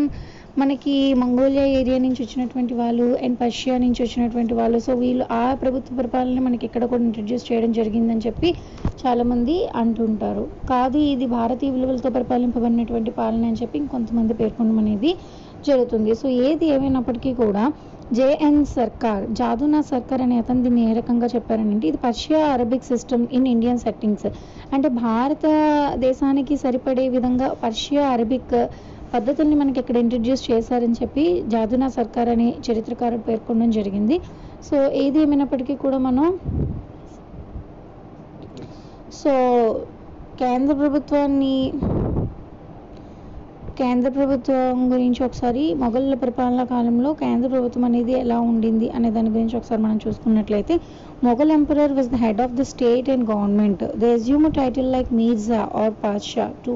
మనకి మంగోలియా ఏరియా నుంచి వచ్చినటువంటి వాళ్ళు అండ్ పర్షియా నుంచి వచ్చినటువంటి వాళ్ళు. సో వీళ్ళు ఆ ప్రభుత్వ పరిపాలన మనకి ఇక్కడ కూడా ఇంట్రడ్యూస్ చేయడం జరిగిందని చెప్పి చాలామంది అంటుంటారు. కాదు ఇది భారతీయ విలువలతో పరిపాలింపబడినటువంటి పాలన అని చెప్పి ఇంకొంతమంది పేర్కొనడం అనేది జరుగుతుంది. సో ఏది ఏమైనప్పటికీ కూడా జేఎన్ సర్కార్ జాదునా సర్కార్ అనే అతను దీన్ని ఏ రకంగా చెప్పారనంటే ఇది Persia Arabic system in Indian settings. అంటే భారతదేశానికి సరిపడే విధంగా పర్షియా అరబిక్ పద్ధతుల్ని మనకి ఇక్కడ ఇంట్రడ్యూస్ చేశారని చెప్పి జాదునా సర్కార్ అనే చరిత్రకారుడు పేర్కొనడం జరిగింది. సో ఏది ఏమైనప్పటికీ కూడా మనం సో కేంద్ర ప్రభుత్వాన్ని కేంద్ర ప్రభుత్వం గురించి ఒకసారి మొఘళ్ళ పరిపాలనా కాలంలో కేంద్ర ప్రభుత్వం అనేది ఎలా ఉండింది అనే దాని గురించి ఒకసారి మనం చూసుకున్నట్లయితే Mughal emperor was the head of the state and government they assume title like Mirza or Padshah to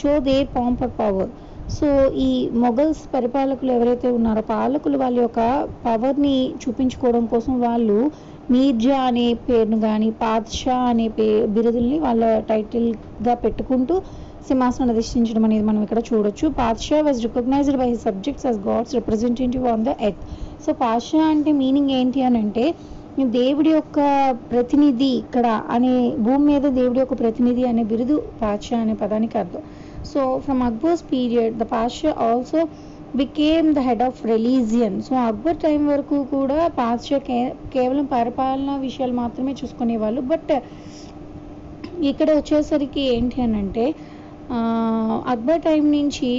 show their pomp or power so ఈ మొఘల్స్ పరిపాలకులు ఎవరైతే ఉన్నారో పాలకులు వాళ్ళ యొక్క పవర్ని చూపించుకోవడం కోసం వాళ్ళు మీర్జా అనే పేరును కానీ పాద్షా అనే పే బిరుదుల్ని వాళ్ళ టైటిల్గా పెట్టుకుంటూ సింహాసనం అధిష్ఠించడం అనేది మనం ఇక్కడ చూడొచ్చు. Padshah was recognized by his subjects as God's representative on the earth so Padshah అంటే మీనింగ్ ఏంటి అని అంటే దేవుడి యొక్క ప్రతినిధి ఇక్కడ అనే భూమి మీద దేవుడి యొక్క ప్రతినిధి అనే బిరుదు పాద్షా అనే పదానికి అర్థం. So from Akbar's period the Padshah also became the head of religion so Akbar time వరకు కూడా పాద్షా కే కేవలం పరిపాలన విషయాలు మాత్రమే చూసుకునేవాళ్ళు బట్ ఇక్కడ వచ్చేసరికి ఏంటి అని అంటే అక్బర్ టైం నుంచి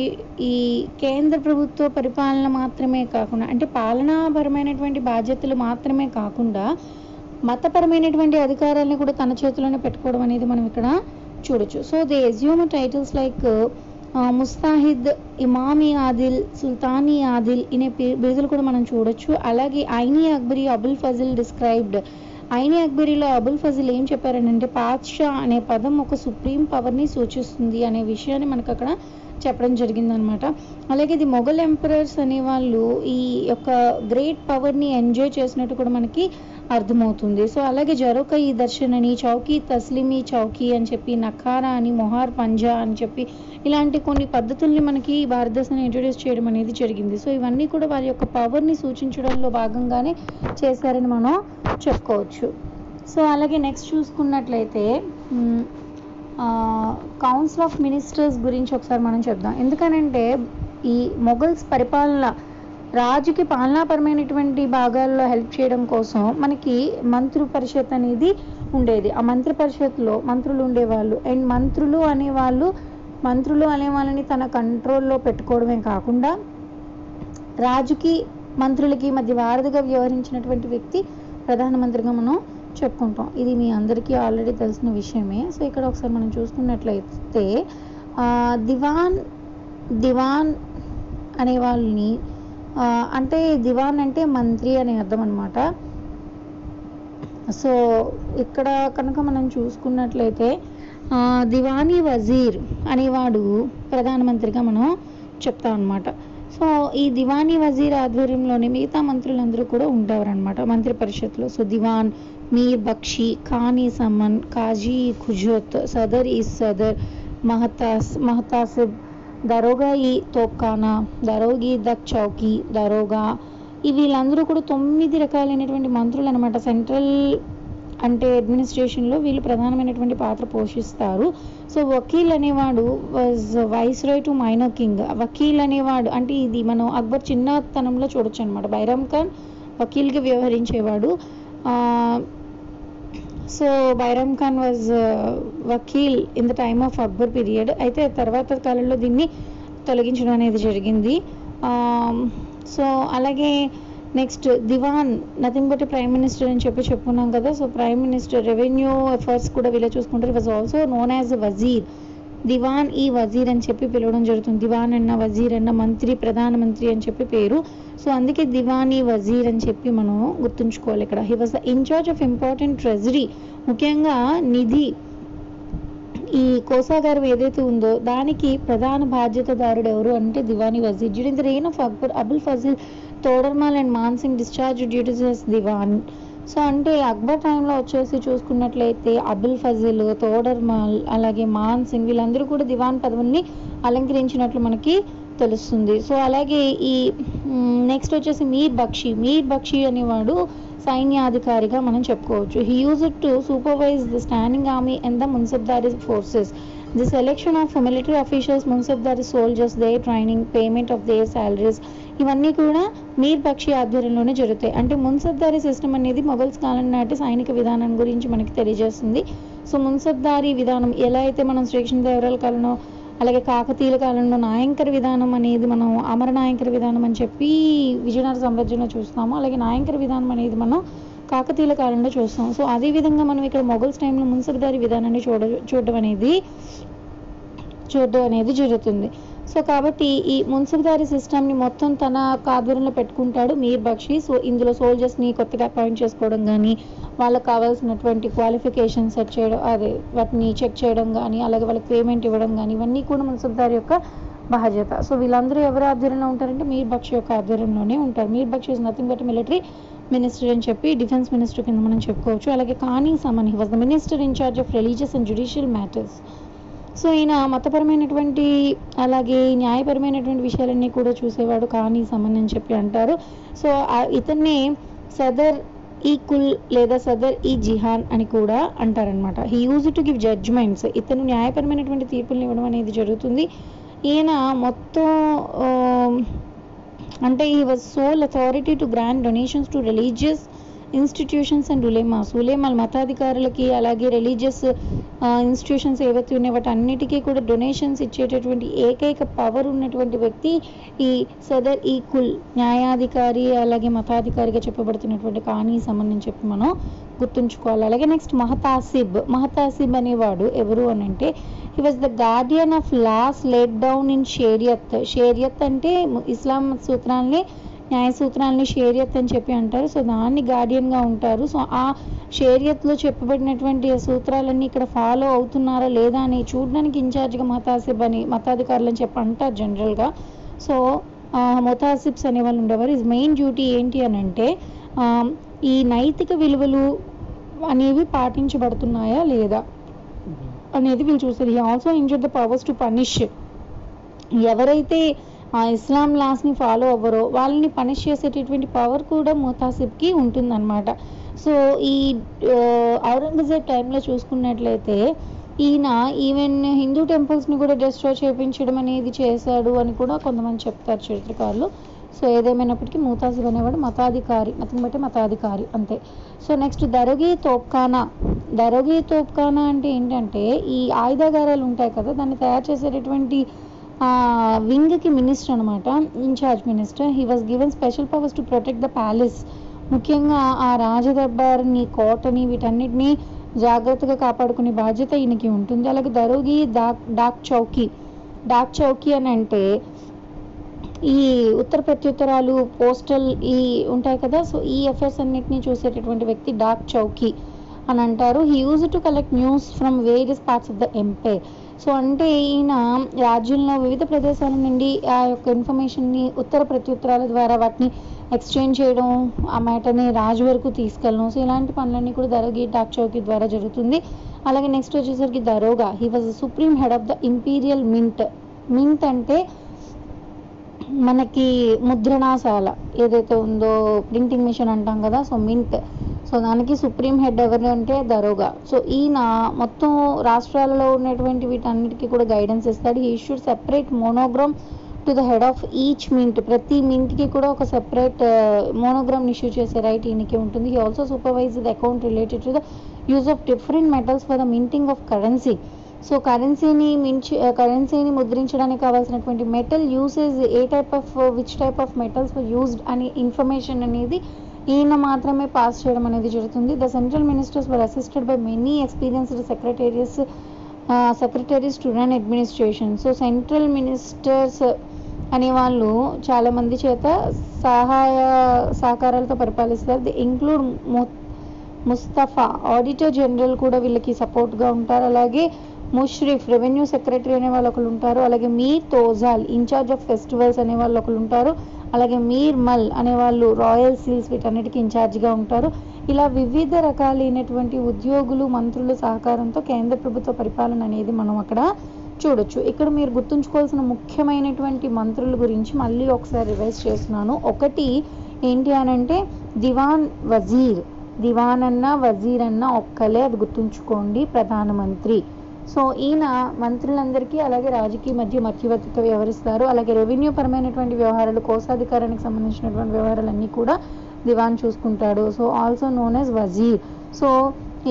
ఈ కేంద్ర ప్రభుత్వ పరిపాలన మాత్రమే కాకుండా అంటే పాలనాపరమైనటువంటి బాధ్యతలు మాత్రమే కాకుండా మతపరమైనటువంటి అధికారాలను కూడా తన చేతిలోనే పెట్టుకోవడం అనేది మనం ఇక్కడ చూడొచ్చు. So they assume titles like ముస్తాహిద్ ఇమామి ఆదిల్ సుల్తానీ ఆదిల్ ఇనే బిరుదులు కూడా మనం చూడొచ్చు. అలాగే Ayni Akbari Abul Fazl described Ayni అక్బరీలో అబుల్ ఫజిల్ ఏం చెప్పారనంటే పాద్షా అనే పదం ఒక సుప్రీం పవర్ని సూచిస్తుంది అనే విషయాన్ని మనకు అక్కడ చెప్పడం జరిగిందనమాట. అలాగే ఇది మొఘల్ ఎంపరర్స్ అనేవాళ్ళు ఈ యొక్క గ్రేట్ పవర్ని ఎంజాయ్ చేసినట్టు కూడా మనకి అర్థమవుతుంది. సో అలాగే జరోకా ఈ దర్శన్ అని చౌకీ తస్లిమి చౌకీ అని చెప్పి నఖారా అని మొహార్ పంజా అని చెప్పి ఇలాంటి కొన్ని పద్ధతుల్ని మనకి భారతదేశాన్ని ఇంట్రొడ్యూస్ చేయడం అనేది జరిగింది. సో ఇవన్నీ కూడా వారి యొక్క పవర్ని సూచించడంలో భాగంగానే చేశారని మనం చెప్పుకోవచ్చు. సో అలాగే నెక్స్ట్ చూసుకున్నట్లయితే కౌన్సిల్ ఆఫ్ మినిస్టర్స్ గురించి ఒకసారి మనం చెప్దాం. ఎందుకనంటే ఈ మొఘల్స్ పరిపాలన రాజుకి పాలనాపరమైనటువంటి భాగాల్లో హెల్ప్ చేయడం కోసం మనకి మంత్రి పరిషత్ అనేది ఉండేది. ఆ మంత్రి పరిషత్లో మంత్రులు ఉండేవాళ్ళు. అండ్ మంత్రులు అనేవాళ్ళు మంత్రులు అనే వాళ్ళని తన కంట్రోల్లో పెట్టుకోవడమే కాకుండా రాజుకి మంత్రులకి మధ్య వారధిగా వ్యవహరించినటువంటి వ్యక్తి ప్రధానమంత్రిగా మనం చెప్పుకుంటాం. ఇది మీ అందరికీ ఆల్రెడీ తెలిసిన విషయమే. సో ఇక్కడ ఒకసారి మనం చూసుకున్నట్లయితే దివాన్ దివాన్ అనే వాళ్ళని అంటే దివాన్ అంటే మంత్రి అనే అర్థం అనమాట సో ఇక్కడ కనుక మనం చూసుకున్నట్లయితే దివానీ వజీర్ అనేవాడు ప్రధానమంత్రిగా మనం చెప్తాం అనమాట సో ఈ దివానీ వజీర్ ఆధ్వర్యంలోనే మిగతా మంత్రులందరూ కూడా ఉండేవారనమాట మంత్రి పరిషత్లో సో దివాన్ మీర్ బక్షి ఖానీ సమన్ కాజీ ఖుజోత్ సదర్ ఈ సదర్ మహతాస్ మహతాసిబ్. దరోగా ఈ తోప్ఖానా దరోగి దక్ చౌకీ దరోగా? వీళ్ళందరూ కూడా తొమ్మిది రకాలైనటువంటి మంత్రులు అనమాట సెంట్రల్ అంటే అడ్మినిస్ట్రేషన్లో వీళ్ళు ప్రధానమైనటువంటి పాత్ర పోషిస్తారు. సో వకీల్ అనేవాడు was viceroy to minor king. Vakeel అనేవాడు అంటే ఇది మనం అక్బర్ చిన్నతనంలో చూడొచ్చు అనమాట బైరామ్ ఖాన్ వకీల్గా వ్యవహరించేవాడు. ఆ, so Bairam Khan was vakil in the time of Akbar period అయితే తర్వాత కాలంలో దీన్ని తొలగించడం అనేది జరిగింది. Um, సో అలాగే next diwan nothing but prime minister అని చెప్పి చెప్పుకున్నాం కదా. So prime minister revenue efforts కూడా వీళ్ళు చూసుకుంటారు. Was also known as wazir diwan ఈ వజీర్ అని చెప్పి పిలవడం జరుగుతుంది. దివాన్ అన్న వజీర్ అన్న మంత్రి ప్రధానమంత్రి అని చెప్పి పేరు. సో అందుకే దివాన్ ఈ వజీర్ అని చెప్పి మనం గుర్తుంచుకోవాలి ఇక్కడ. He was the in charge of important treasury ముఖ్యంగా నిధి. ఈ కోసాగారం ఏదైతే ఉందో దానికి ప్రధాన బాధ్యతదారుడు ఎవరు అంటే దివానీ Wazir. During the reign of Akbar Abul Fazl Todarmal and Mansingh discharge duties diwan so అంటే అక్బర్ టైంలో వచ్చేసి చూసుకున్నట్లయితే అబుల్ ఫజిల్ తోడర్మాల్ అలాగే మాన్ సింగ్ వీళ్ళందరూ కూడా దివాన్ పదవుల్ని అలంకరించినట్లు మనకి తెలుస్తుంది. సో అలాగే ఈ నెక్స్ట్ వచ్చేసి మీర్ బక్షి. మీర్ బక్షి అనేవాడు సైన్యాధికారిగా మనం చెప్పుకోవచ్చు. He use it to supervise the standing army and the mansabdari forces the selection of military officials mansabdari soldiers they training payment of their salaries ఇవన్నీ కూడా మీర్ బక్షి ఆధ్వర్యంలోనే జరుగుతాయి. అంటే మున్సబ్దారీ సిస్టమ్ అనేది మొఘల్స్ కాలం నాటి సైనిక విధానం గురించి మనకి తెలియజేస్తుంది. సో మున్సబ్దారీ విధానం ఎలా అయితే మనం శ్రీకృష్ణదేవరాయల కాలంలో అలాగే కాకతీయుల కాలంలో నాయంకర విధానం అనేది మనం అమర నాయంకర విధానం అని చెప్పి విజయనగర సామ్రాజ్యంలో చూస్తాము అలాగే నాయంకర విధానం అనేది మనం కాకతీయుల కాలంలో చూస్తాం. సో అదే విధంగా మనం ఇక్కడ మొఘల్స్ టైంలో మున్సబ్దారీ విధానాన్ని చూడ చూడడం అనేది చూడడం అనేది జరుగుతుంది. సో కాబట్టి ఈ మున్సిపల్దారీ సిస్టమ్ని మొత్తం తన ఆధ్వర్యంలో పెట్టుకుంటాడు మీర్ బక్షి. సో ఇందులో సోల్జర్స్ని కొత్తగా అపాయింట్ చేసుకోవడం కానీ వాళ్ళకి కావాల్సినటువంటి క్వాలిఫికేషన్ సెట్ చేయడం అదే వాటిని చెక్ చేయడం కానీ అలాగే వాళ్ళకి పేమెంట్ ఇవ్వడం కానీ ఇవన్నీ కూడా మున్సిపల్దారీ యొక్క బాధ్యత. సో వీళ్ళందరూ ఎవరి ఆధ్వర్యంలో ఉంటారంటే మీర్ బక్షి యొక్క ఆధ్వర్యంలోనే ఉంటారు. Mir Bakshi is nothing but military minister అని చెప్పి డిఫెన్స్ మినిస్టర్ కింద మనం చెప్పుకోవచ్చు. అలాగే కానీ సమన్ he was the minister in charge of religious and judicial matters so ఈయన మతపరమైనటువంటి అలాగే న్యాయపరమైనటువంటి విషయాలన్నీ కూడా చూసేవాడు కానీ సమన్ అని చెప్పి అంటారు. సో ఇతన్ని ఇతన్నే సదర్ ఈ కుల్ లేదా సదర్ ఈ జిహాన్ అని కూడా అంటారనమాట he use to give judgements. ఇతను న్యాయపరమైనటువంటి తీర్పులను ఇవ్వడం అనేది జరుగుతుంది. ఈయన మొత్తం అంటే ఈ was sole authority to grand donations to religious institutions and ulemas ఉలేమాల్ మతాధికారులకి అలాగే రిలీజియస్ ఇన్స్టిట్యూషన్స్ ఏవైతే ఉన్నాయో వాటి అన్నిటికీ కూడా డొనేషన్స్ ఇచ్చేటటువంటి ఏకైక పవర్ ఉన్నటువంటి వ్యక్తి ఈ సదర్ ఈ కుల్ న్యాయాధికారి అలాగే మతాధికారిగా చెప్పబడుతున్నటువంటి కానీ సంబంధించి చెప్పి మనం గుర్తుంచుకోవాలి. అలాగే నెక్స్ట్ మహతాసిబ్. మహతాసిబ్ అనేవాడు ఎవరు అని అంటే he was the guardian of laws let down in Shariat షేరియత్ అంటే ఇస్లాం సూత్రాల్ని న్యాయ సూత్రాలని షేరియత్ అని చెప్పి అంటారు. సో దాన్ని గార్డియన్గా ఉంటారు. సో ఆ షేరియత్లో చెప్పబడినటువంటి సూత్రాలన్నీ ఇక్కడ ఫాలో అవుతున్నారా లేదా అని చూడడానికి ఇన్ఛార్జ్గా మతాసిబ్ అని మతాధికారులు అని చెప్పి అంటారు జనరల్గా సో మొతాసిబ్స్ అనే వాళ్ళు ఉండేవారు. ఇస్ మెయిన్ డ్యూటీ ఏంటి అని అంటే ఈ నైతిక విలువలు అనేవి పాటించబడుతున్నాయా లేదా అనేది వీళ్ళు చూస్తారు. He also enjoy the powers to punish ఎవరైతే ఆ ఇస్లాం లాస్ని ఫాలో అవ్వరో వాళ్ళని పనిష్ చేసేటటువంటి పవర్ కూడా ముతాసిబ్కి ఉంటుందన్నమాట. సో ఈ ఔరంగజేబ్ టైంలో చూసుకున్నట్లయితే ఈయన ఈవెన్ హిందూ టెంపుల్స్ని కూడా డిస్ట్రాయ్ చేయించడం అనేది చేశాడు అని కూడా కొంతమంది చెప్తారు చరిత్రకారులు. సో ఏదేమైనప్పటికీ మూతాజిబ్ అనేవాడు మతాధికారి నథింగ్ బట్టి మతాధికారి అంతే. సో నెక్స్ట్ దరోగి తోప్ఖానా. దరోగి తోప్ఖానా అంటే ఏంటంటే ఈ ఆయుధాగారాలు ఉంటాయి కదా దాన్ని తయారు చేసేటటువంటి వింగ్కి మినిస్టర్ అనమాట in charge minister. He was given special powers to protect the palace ముఖ్యంగా ఆ రాజదర్బార్ని కోటని వీటన్నిటిని జాగ్రత్తగా కాపాడుకునే బాధ్యత ఈయనకి ఉంటుంది. అలాగే దరోగి dock dock Chowki. Dock Chowki అని అంటే ఈ ఉత్తర ప్రత్యుత్తరాలు పోస్టల్ ఈ ఉంటాయి కదా సో ఈ అఫైర్స్ అన్నిటిని చూసేటటువంటి వ్యక్తి డాక్ చౌకీ అని అంటారు. He use to collect news from various parts of the empire so అంటే ఈయన రాజ్యంలో వివిధ ప్రదేశాల నుండి ఆ యొక్క ఇన్ఫర్మేషన్ని ఉత్తర ప్రత్యుత్తరాల ద్వారా వాటిని ఎక్స్చేంజ్ చేయడం ఆ మ్యాటర్ని రాజు వరకు తీసుకెళ్ళడం. సో ఇలాంటి పనులన్నీ కూడా దరోగి డాక్ చౌకీ ద్వారా జరుగుతుంది. అలాగే నెక్స్ట్ వచ్చేసరికి Daroga. He was supreme head of the imperial mint mint అంటే మనకి ముద్రణాశాల. ఏదైతే ఉందో ప్రింటింగ్ మిషన్ అంటాం కదా సో మింట్ సో దానికి సుప్రీం హెడ్ ఎవరు అంటే దరోగా. సో ఈయన మొత్తం రాష్ట్రాలలో ఉన్నటువంటి వీటన్నిటికీ కూడా గైడెన్స్ ఇస్తాడు. He should separate monogram to the head of each mint ప్రతి మింట్కి కూడా ఒక సెపరేట్ మోనోగ్రామ్ ఇష్యూ చేసే రైట్ ఈయనకి ఉంటుంది. He also supervise the account related to the use of different metals for the minting of currency so కరెన్సీని మించి కరెన్సీని ముద్రించడానికి కావాల్సినటువంటి metal usage A type of which type of metals used అనే information అనేది ఈయన మాత్రమే పాస్ చేయడం అనేది జరుగుతుంది. The central ministers were assisted by many experienced secretaries secretaries to run administration so central ministers అనేవాళ్ళు చాలా మంది చేత సహాయ సహకారాలతో పరిపాలిస్తారు. The include Mustaufi auditor general కూడా వీళ్ళకి సపోర్ట్గా ఉంటారు. అలాగే ముష్రిఫ్ రెవెన్యూ సెక్రటరీ అనే వాళ్ళు ఒకరు ఉంటారు. అలాగే మీర్ తోజాల్ ఇన్ఛార్జ్ ఆఫ్ ఫెస్టివల్స్ అనే వాళ్ళు ఒకరు ఉంటారు. అలాగే మీర్ మల్ అనే వాళ్ళు రాయల్ సీల్స్ వీటన్నిటికీ ఇన్ఛార్జ్గా ఉంటారు. ఇలా వివిధ రకాలైనటువంటి ఉద్యోగులు మంత్రుల సహకారంతో కేంద్ర ప్రభుత్వ పరిపాలన అనేది మనం అక్కడ చూడొచ్చు. ఇక్కడ మీరు గుర్తుంచుకోవాల్సిన ముఖ్యమైనటువంటి మంత్రుల గురించి మళ్ళీ ఒకసారి రివైజ్ చేస్తున్నాను. ఒకటి ఏంటి అని అంటే దివాన్ వజీర్ దివాన్ అన్న వజీర్ అన్న ఒక్కలే అది గుర్తుంచుకోండి ప్రధానమంత్రి. సో ఈయన మంత్రులందరికీ అలాగే రాజకీయ మధ్య మధ్యవర్తిగా వ్యవహరిస్తారు. అలాగే రెవెన్యూ పరమైనటువంటి వ్యవహారాలు కోశాధికారానికి సంబంధించినటువంటి వ్యవహారాలన్నీ కూడా దివాన్ చూసుకుంటాడు. So also known as wazir. So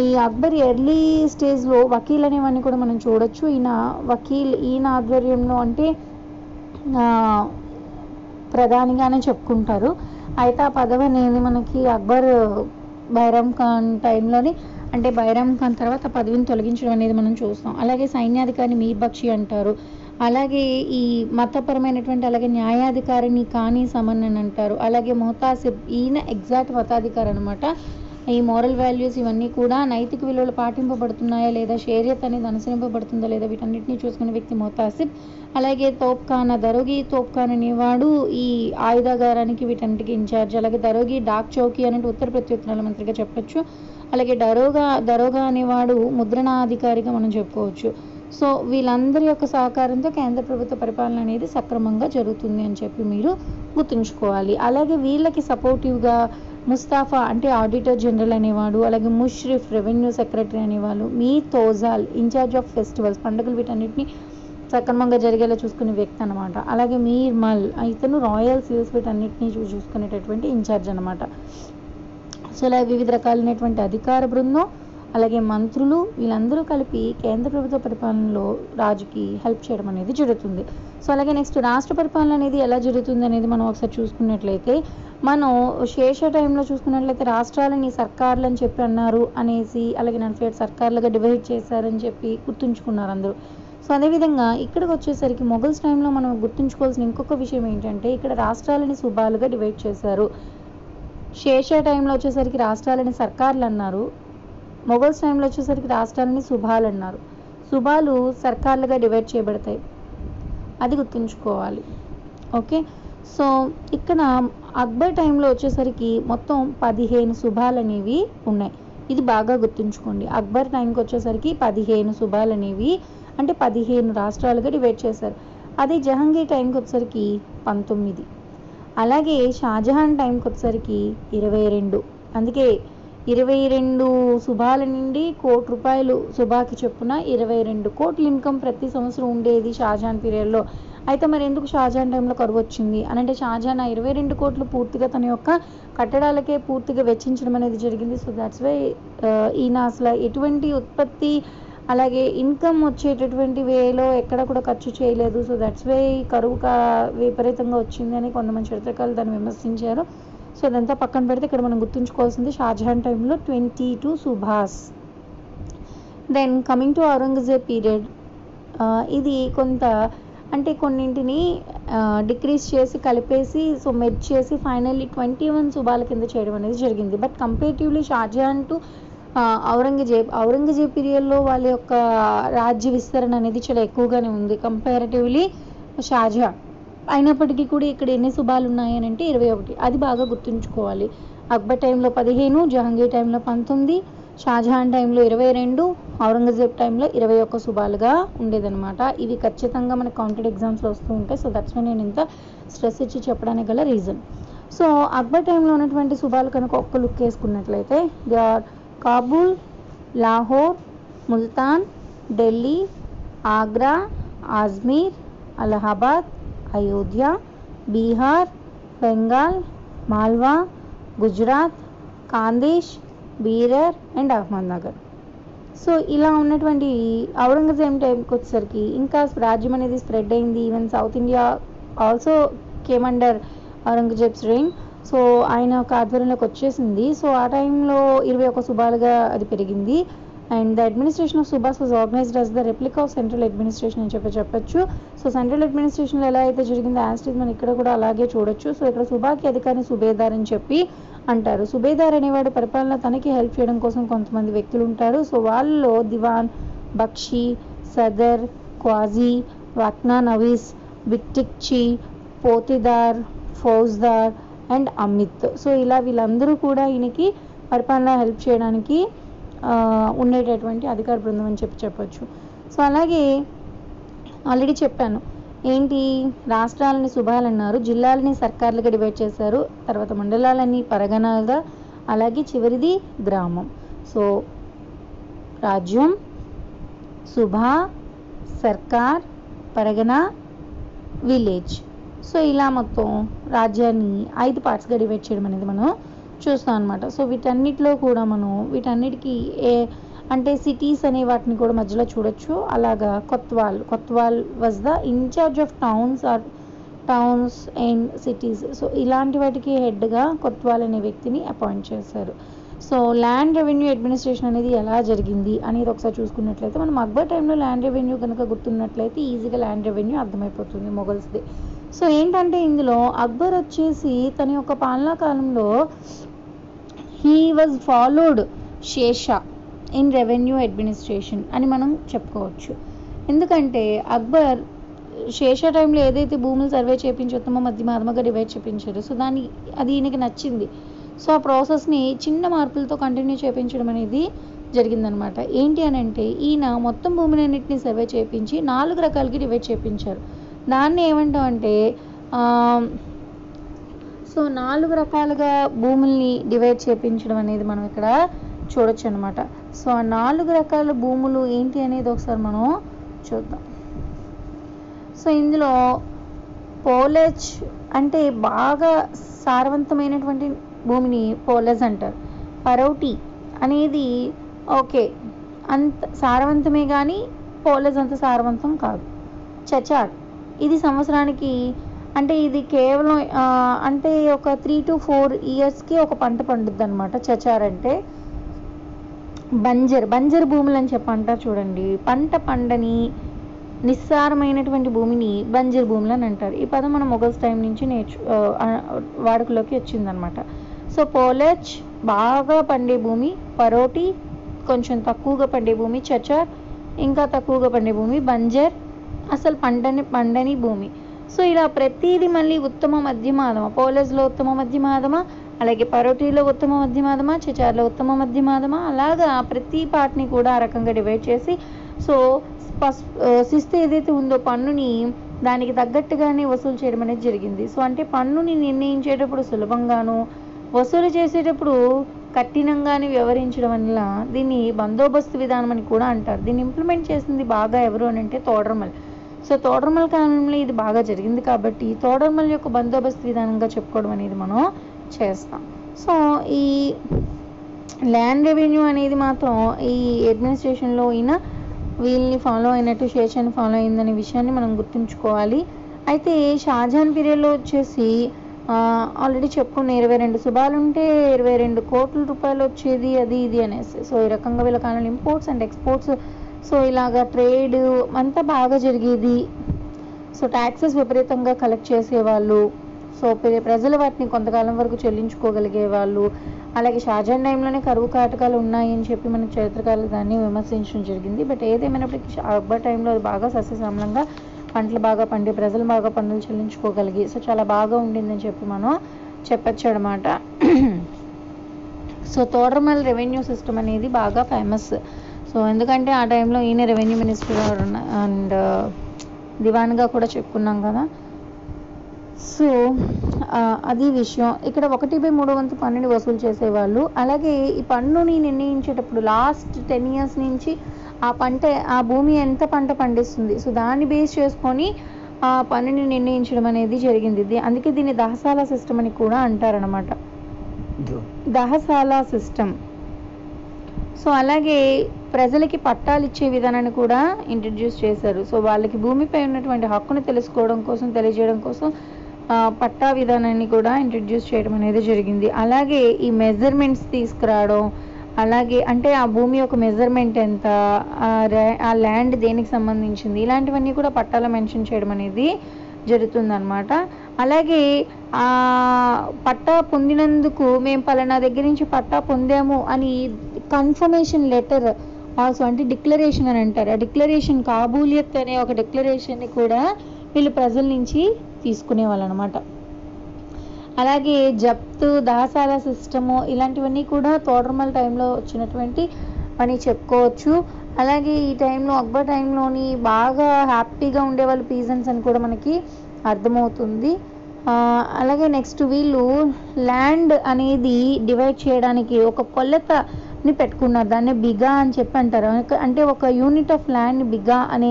ఈ అక్బర్ ఎర్లీ స్టేజ్లో వకీల్ అనేవన్నీ కూడా మనం చూడొచ్చు. ఈయన వకీల్ ఈయన ఆధ్వర్యంలో అంటే ప్రధానిగానే చెప్పుకుంటారు. అయితే ఆ పదవి అనేది మనకి అక్బర్ బైరామ్ ఖాన్ టైంలోని అంటే బైరామ్ ఖాన్ తర్వాత పదవిని తొలగించడం అనేది మనం చూస్తాం. అలాగే సైన్యాధికారిని మీర్ బక్షి అంటారు. అలాగే ఈ మతపరమైనటువంటి అలాగే న్యాయాధికారిని కానీ సమన్ అని అంటారు. అలాగే మొహతాసిబ్ ఈయన ఎగ్జాక్ట్ మతాధికారి అనమాట ఈ మోరల్ వాల్యూస్ ఇవన్నీ కూడా నైతిక విలువలు పాటింపబడుతున్నాయా లేదా షేరియత్ అనేది అనుసరింపబడుతుందా లేదా వీటన్నిటిని చూసుకునే వ్యక్తి మొహతాసిబ్. అలాగే తోప్ఖానా దరోగి తోప్ఖాన్ అనేవాడు ఈ ఆయుధాగారానికి వీటన్నిటికీ ఇన్ఛార్జ్ అలాగే దరోగి డాక్ చౌకీ అనేది ఉత్తర ప్రత్యుత్తరాల మంత్రిగా చెప్పొచ్చు. అలాగే డరోగా దరోగా అనేవాడు ముద్రణాధికారిగా మనం చెప్పుకోవచ్చు. సో వీళ్ళందరి యొక్క సహకారంతో కేంద్ర ప్రభుత్వ పరిపాలన అనేది సక్రమంగా జరుగుతుంది అని చెప్పి మీరు గుర్తుంచుకోవాలి. అలాగే వీళ్ళకి సపోర్టివ్గా ముస్తాఫా అంటే ఆడిటర్ జనరల్ అనేవాడు అలాగే ముష్రిఫ్ రెవెన్యూ సెక్రటరీ అనేవాళ్ళు Mir Tozal in charge of festivals పండుగలు వీటన్నిటిని సక్రమంగా జరిగేలా చూసుకునే వ్యక్తి అనమాట అలాగే మీర్ మల్ ఇతను రాయల్ సీల్స్ వీటన్నిటిని చూసుకునేటటువంటి ఇన్ఛార్జ్ అనమాట సో ఇలా వివిధ రకాలైనటువంటి అధికార బృందం అలాగే మంత్రులు వీళ్ళందరూ కలిపి కేంద్ర ప్రభుత్వ పరిపాలనలో రాజుకి హెల్ప్ చేయడం అనేది జరుగుతుంది. సో అలాగే నెక్స్ట్ రాష్ట్ర పరిపాలన అనేది ఎలా జరుగుతుంది అనేది మనం ఒకసారి చూసుకున్నట్లయితే మనం శేష టైంలో చూసుకున్నట్లయితే రాష్ట్రాలని సర్కార్లు అని చెప్పి అన్నారు అనేసి అలాగే నలభై ఏడు సర్కార్లుగా డివైడ్ చేశారని చెప్పి గుర్తుంచుకున్నారు అందరూ. సో అదేవిధంగా ఇక్కడికి వచ్చేసరికి మొఘల్స్ టైంలో మనం గుర్తుంచుకోవాల్సిన ఇంకొక విషయం ఏంటంటే ఇక్కడ రాష్ట్రాలని సుబాలుగా డివైడ్ చేశారు. శేష టైంలో వచ్చేసరికి రాష్ట్రాలని సర్కార్లు అన్నారు. మొఘల్స్ టైంలో వచ్చేసరికి రాష్ట్రాలని సుభాలు అన్నారు. సుభాలు సర్కార్లుగా డివైడ్ చేయబడతాయి. అది గుర్తుంచుకోవాలి. ఓకే? సో ఇక్కడ అక్బర్ టైంలో వచ్చేసరికి మొత్తం పదిహేను సుభాలు అనేవి ఉన్నాయి. ఇది బాగా గుర్తుంచుకోండి. అక్బర్ టైంకి వచ్చేసరికి పదిహేను సుభాలు అనేవి అంటే పదిహేను రాష్ట్రాలుగా డివైడ్ చేశారు. అదే జహాంగీర్ టైంకి వచ్చేసరికి పంతొమ్మిది. అలాగే షాజహాన్ టైంకి వచ్చేసరికి ఇరవై రెండు. అందుకే ఇరవై రెండు శుభాల నుండి కోటి రూపాయలు శుభాకి చొప్పున ఇరవై రెండు కోట్ల ఇన్కమ్ ప్రతి సంవత్సరం ఉండేది షాజహాన్ పీరియడ్లో. అయితే మరి ఎందుకు షాజహాన్ టైంలో కరువు వచ్చింది? అని అంటే షాజహాన్ ఆ ఇరవై రెండు కోట్లు పూర్తిగా తన యొక్క కట్టడాలకే పూర్తిగా వెచ్చించడం అనేది జరిగింది. సో దాట్స్ వై uh, ఈయన అసలు ఎటువంటి ఉత్పత్తి అలాగే ఇన్కమ్ వచ్చేటటువంటి వేలో ఎక్కడ కూడా ఖర్చు చేయలేదు. సో దట్స్ వే కరువు కా విపరీతంగా వచ్చింది అని కొంతమంది చరిత్రకారులు దాన్ని విమర్శించారు. సో అదంతా పక్కన పెడితే ఇక్కడ మనం గుర్తుంచుకోవాల్సింది షాజహాన్ టైంలో twenty two Subhash. Then coming to Aurangzeb period ఇది కొంత అంటే కొన్నింటిని డిక్రీస్ చేసి కలిపేసి సో మెర్జ్ చేసి ఫైనల్లీ ట్వంటీ వన్ సుబాల కింద చేయడం అనేది జరిగింది. But comparatively Shahjahan to Aurangzeb Aurangzeb పీరియడ్లో వాళ్ళ యొక్క రాజ్య విస్తరణ అనేది చాలా ఎక్కువగానే ఉంది. కంపారిటివ్లీ షాజహాన్. అయినప్పటికీ కూడా ఇక్కడ ఎన్ని శుభాలు ఉన్నాయని అంటే ఇరవై ఒకటి. అది బాగా గుర్తుంచుకోవాలి. అక్బర్ టైంలో పదిహేను జహాంగీర్ టైంలో పంతొమ్మిది షాజహాన్ టైంలో ఇరవై రెండు ఔరంగజేబ్ టైంలో ఇరవై ఒక్క శుభాలుగా ఉండేదన్నమాట. ఇవి ఖచ్చితంగా మన కౌంటెడ్ ఎగ్జామ్స్లో వస్తూ ఉంటాయి. సో దట్స్ వై నేను ఇంత స్ట్రెస్ ఇచ్చి చెప్పడానికి గల రీజన్ సో అక్బర్ టైంలో ఉన్నటువంటి శుభాలు కనుక ఒక్క లుక్ వేసుకున్నట్లయితే they are Kabul Lahore Multan Delhi Agra Ajmer Allahabad Ayodhya Bihar Bengal Malwa Gujarat Khandesh Berar and Ahmednagar so ఇలా ఉన్నటువంటి ఔరంగజేబ్ టైంకి వచ్చేసరికి ఇంకా రాజ్యం అనేది స్ప్రెడ్ అయింది. Even south India also came under Aurangzeb's reign so ఆయన ఒక ఆధ్వర్యంలోకి వచ్చేసింది. సో ఆ టైంలో ఇరవై ఒక సుభాలుగా అది పెరిగింది. And the administration of subahs was organised as the replica of central administration అని చెప్పి చెప్పొచ్చు. సో సెంట్రల్ అడ్మినిస్ట్రేషన్లో ఎలా అయితే జరిగిందో యాస్టిజ్ మనం ఇక్కడ కూడా అలాగే చూడొచ్చు. సో ఇక్కడ సుభాకి అధికారిని సుబేదార్ అని చెప్పి అంటారు. సుబేదార్ అనేవాడు పరిపాలన తనకి హెల్ప్ చేయడం కోసం కొంతమంది వ్యక్తులు ఉంటారు. సో వాళ్ళలో దివాన్ బక్షి సదర్ క్వాజీ వక్నా నవీస్ విక్టిక్చి పోతిదార్ ఫౌజ్దార్ అండ్ అమిత్. సో ఇలా వీళ్ళందరూ కూడా ఈయనకి పరిపాలన హెల్ప్ చేయడానికి ఉండేటటువంటి అధికార బృందం అని చెప్పి చెప్పొచ్చు. సో అలాగే ఆల్రెడీ చెప్పాను. ఏంటి? రాష్ట్రాలని శుభాలన్నారు జిల్లాలని సర్కార్లుగా డివైడ్ చేశారు తర్వాత మండలాలని పరగణాలుగా అలాగే చివరిది గ్రామం. సో రాజ్యం సుభా సర్కార్ పరగణ విలేజ్. సో ఇలా మొత్తం రాజ్యాన్ని ఐదు పార్ట్స్గా డివైడ్ చేయడం అనేది మనం చూస్తాం అనమాట సో వీటన్నిటిలో కూడా మనం వీటన్నిటికీ ఏ అంటే సిటీస్ అనే వాటిని కూడా మధ్యలో చూడొచ్చు. అలాగా Kotwal Kotwal was the in charge of towns or towns and cities so ఇలాంటి వాటికి హెడ్గా కొత్వాల్ అనే వ్యక్తిని అపాయింట్ చేశారు. సో ల్యాండ్ రెవెన్యూ అడ్మినిస్ట్రేషన్ అనేది ఎలా జరిగింది అనేది ఒకసారి చూసుకున్నట్లయితే మనం అక్బర్ టైంలో ల్యాండ్ రెవెన్యూ కనుక గుర్తున్నట్లయితే ఈజీగా ల్యాండ్ రెవెన్యూ అర్థమైపోతుంది మొగల్స్ది సో ఏంటంటే ఇందులో అక్బర్ వచ్చేసి తన యొక్క పాలనా కాలంలో హీ వాజ్ ఫాలోడ్ షేషా ఇన్ రెవెన్యూ అడ్మినిస్ట్రేషన్ అని మనం చెప్పుకోవచ్చు. ఎందుకంటే అక్బర్ శేష టైంలో ఏదైతే భూములు సర్వే చేయించి ఉత్తమ మధ్య మాధమగా డివైడ్ చేయించారు సో దాన్ని అది ఈయనకి నచ్చింది. సో ఆ ప్రాసెస్ని చిన్న మార్పులతో కంటిన్యూ చేయించడం అనేది జరిగిందనమాట. ఏంటి అని అంటే ఈయన మొత్తం భూమిని అన్నింటినీ సర్వే చేయించి నాలుగు రకాలకి డివైడ్ చేయించారు దాన్ని ఏమంటాం అంటే సో నాలుగు రకాలుగా భూముల్ని డివైడ్ చేపించడం అనేది మనం ఇక్కడ చూడొచ్చు అనమాట సో ఆ నాలుగు రకాల భూములు ఏంటి అనేది ఒకసారి మనం చూద్దాం. సో ఇందులో పోలేజ్ అంటే బాగా సారవంతమైనటువంటి భూమిని పోలేజ్ అంటారు. పరౌటి అనేది ఓకే అంత సారవంతమే కానీ పోలేజ్ అంత సారవంతం కాదు. చచాట్ ఇది సంవత్సరానికి అంటే ఇది కేవలం అంటే ఒక త్రీ టు ఫోర్ ఇయర్స్కి ఒక పంట పండుద్ది అనమాట చచార్ అంటే బంజర్ బంజర్ భూములు అని చెప్పి చూడండి. పంట పండని నిస్సారమైనటువంటి భూమిని బంజర్ భూములు అని అంటారు. ఈ పదం మన మొగల్స్ టైం నుంచి నేర్చు వాడుకలోకి వచ్చిందనమాట సో పోలెచ్ బాగా పండే భూమి పరోటి కొంచెం తక్కువగా పండే భూమి చచార్ ఇంకా తక్కువగా పండే భూమి బంజర్ అసలు పండని పండని భూమి. సో ఇలా ప్రతిదీ మళ్ళీ ఉత్తమ మధ్యమాధమ పోలస్లో ఉత్తమ మధ్యమాధమ అలాగే పరోటీలో ఉత్తమ మధ్యమాధమ చచార్లో ఉత్తమ మధ్యమాధమ అలాగా ప్రతి పార్ట్ని కూడా ఆ రకంగా డివైడ్ చేసి సో ఫస్ట్ శిస్తు ఏదైతే ఉందో పన్నుని దానికి తగ్గట్టుగానే వసూలు చేయడం అనేది జరిగింది. సో అంటే పన్నుని నిర్ణయించేటప్పుడు సులభంగాను వసూలు చేసేటప్పుడు కఠినంగానే వ్యవహరించడం వల్ల దీన్ని బందోబస్తు విధానం అని కూడా అంటారు. దీన్ని ఇంప్లిమెంట్ చేసింది బాగా ఎవరు అని అంటే తోడరమల్ సో తోడరమల్ కాలంలో ఇది బాగా జరిగింది కాబట్టి తోడర్మల యొక్క బందోబస్తు విధానంగా చెప్పుకోవడం అనేది మనం చేస్తాం. సో ఈ ల్యాండ్ రెవెన్యూ అనేది మాత్రం ఈ అడ్మినిస్ట్రేషన్లో అయినా వీళ్ళని ఫాలో అయినట్టు శేషాన్ని ఫాలో అయిందనే విషయాన్ని మనం గుర్తుంచుకోవాలి. అయితే షాజహాన్ పీరియడ్లో వచ్చేసి ఆల్రెడీ చెప్పుకున్న ఇరవై రెండు శుభాలు ఉంటే ఇరవై రెండు కోట్ల రూపాయలు వచ్చేది అది ఇది అనేసి. సో ఈ రకంగా వీళ్ళ కాలంలో ఇంపోర్ట్స్ అండ్ ఎక్స్పోర్ట్స్ సో ఇలాగా ట్రేడ్ అంతా బాగా జరిగేది. సో ట్యాక్సెస్ విపరీతంగా కలెక్ట్ చేసేవాళ్ళు. సో ప్రజలు వాటిని కొంతకాలం వరకు చెల్లించుకోగలిగే వాళ్ళు. అలాగే షాజాన్ టైంలోనే కరువు కాటకాలు ఉన్నాయని చెప్పి మన చరిత్రకారులు దాన్ని విమర్శించడం జరిగింది. బట్ ఏదేమైనప్పటికీ షా- అక్బర్ టైంలో అది బాగా సస్యశ్యామలంగా పంటలు బాగా పండి ప్రజలు బాగా పన్నులు చెల్లించుకోగలిగి సో చాలా బాగా ఉండిందని చెప్పి మనం చెప్పచ్చు అనమాట సో తోటరమల్ రెవెన్యూ సిస్టమ్ అనేది బాగా ఫేమస్ సో ఎందుకంటే ఆ టైంలో ఈయన రెవెన్యూ మినిస్టర్ అండ్ దివాన్గా కూడా చెప్పుకున్నాం కదా. సో అది విషయం. ఇక్కడ ఒకటి బై మూడో వంతు పన్నుని వసూలు చేసేవాళ్ళు. అలాగే ఈ పన్నుని నిర్ణయించేటప్పుడు లాస్ట్ టెన్ ఇయర్స్ నుంచి ఆ పంట ఆ భూమి ఎంత పంట పండిస్తుంది? సో దాన్ని బేస్ చేసుకొని ఆ పన్నుని నిర్ణయించడం అనేది జరిగింది. అందుకే దీన్ని దహసాల సిస్టమ్ అని కూడా అంటారనమాట దహసాల సిస్టమ్ సో అలాగే ప్రజలకి పట్టాలు ఇచ్చే విధానాన్ని కూడా ఇంట్రడ్యూస్ చేశారు. సో వాళ్ళకి భూమిపై ఉన్నటువంటి హక్కును తెలుసుకోవడం కోసం తెలియజేయడం కోసం పట్టా విధానాన్ని కూడా ఇంట్రడ్యూస్ చేయడం అనేది జరిగింది. అలాగే ఈ మెజర్మెంట్స్ తీసుకురావడం అలాగే అంటే ఆ భూమి యొక్క మెజర్మెంట్ ఎంత ఆ ఆ ల్యాండ్ దేనికి సంబంధించింది ఇలాంటివన్నీ కూడా పట్టాలో మెన్షన్ చేయడం అనేది జరుగుతుందన్నమాట. అలాగే ఆ పట్టా పొందినందుకు మేము పలానా దగ్గర నుంచి పట్టా పొందాము అని కన్ఫర్మేషన్ లెటర్ ఆల్సో అంటే డిక్లరేషన్ అని అంటారు. ఆ డిక్లరేషన్ కాబూలియత్ అనే ఒక డిక్లరేషన్ని కూడా వీళ్ళు ప్రజల నుంచి తీసుకునేవాళ్ళు అనమాట అలాగే జప్తు దాసాల సిస్టము ఇలాంటివన్నీ కూడా తోడరమల్ టైంలో వచ్చినటువంటి అని చెప్పుకోవచ్చు. అలాగే ఈ టైంలో అక్బర్ టైంలోని బాగా హ్యాపీగా ఉండేవాళ్ళు పీజన్స్ అని కూడా మనకి అర్థమవుతుంది. అలాగే నెక్స్ట్ వీళ్ళు ల్యాండ్ అనేది డివైడ్ చేయడానికి ఒక కొలత ని పెట్టుకున్నారు. దాన్ని బిగా అని చెప్పి అంటారు. అంటే ఒక యూనిట్ ఆఫ్ ల్యాండ్ బిగా అనే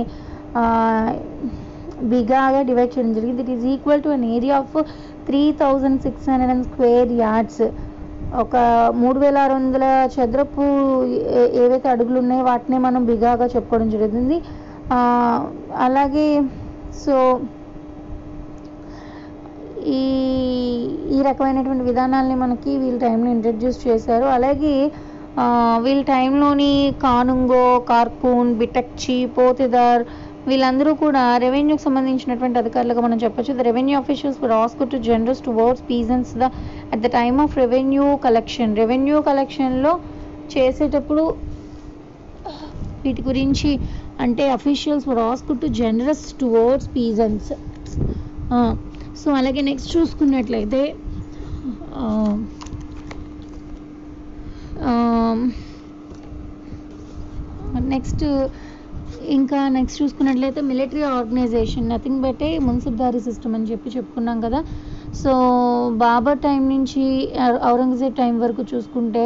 బిగాగా డివైడ్ చేయడం జరిగింది. It is equal to an area of three thousand six hundred and square yards ఒక మూడు వేల ఆరు వందల చదరపు ఏవైతే అడుగులు ఉన్నాయో వాటినే మనం బిగాగా చెప్పుకోవడం జరుగుతుంది అలాగే సో ఈ ఈ రకమైనటువంటి విధానాల్ని మనకి వీళ్ళ టైంలో ఇంట్రడ్యూస్ చేశారు. అలాగే వీళ్ళ టైంలోని కానుంగో కార్కూన్ బిటక్చి పోతిదార్ వీళ్ళందరూ కూడా రెవెన్యూకి సంబంధించినటువంటి అధికారులుగా మనం చెప్పొచ్చు. The revenue officials were generals to generous towards peasants the at the time of revenue collection revenue కలెక్షన్లో చేసేటప్పుడు వీటి గురించి అంటే officials were to generous towards peasants so అలాగే నెక్స్ట్ చూసుకున్నట్లయితే నెక్స్ట్ ఇంకా నెక్స్ట్ చూసుకున్నట్లయితే మిలిటరీ ఆర్గనైజేషన్ నథింగ్ బట్టే మున్సిబ్దారీ సిస్టమ్ అని చెప్పి చెప్పుకున్నాం కదా. సో బాబర్ టైం నుంచి ఔరంగజేబ్ టైం వరకు చూసుకుంటే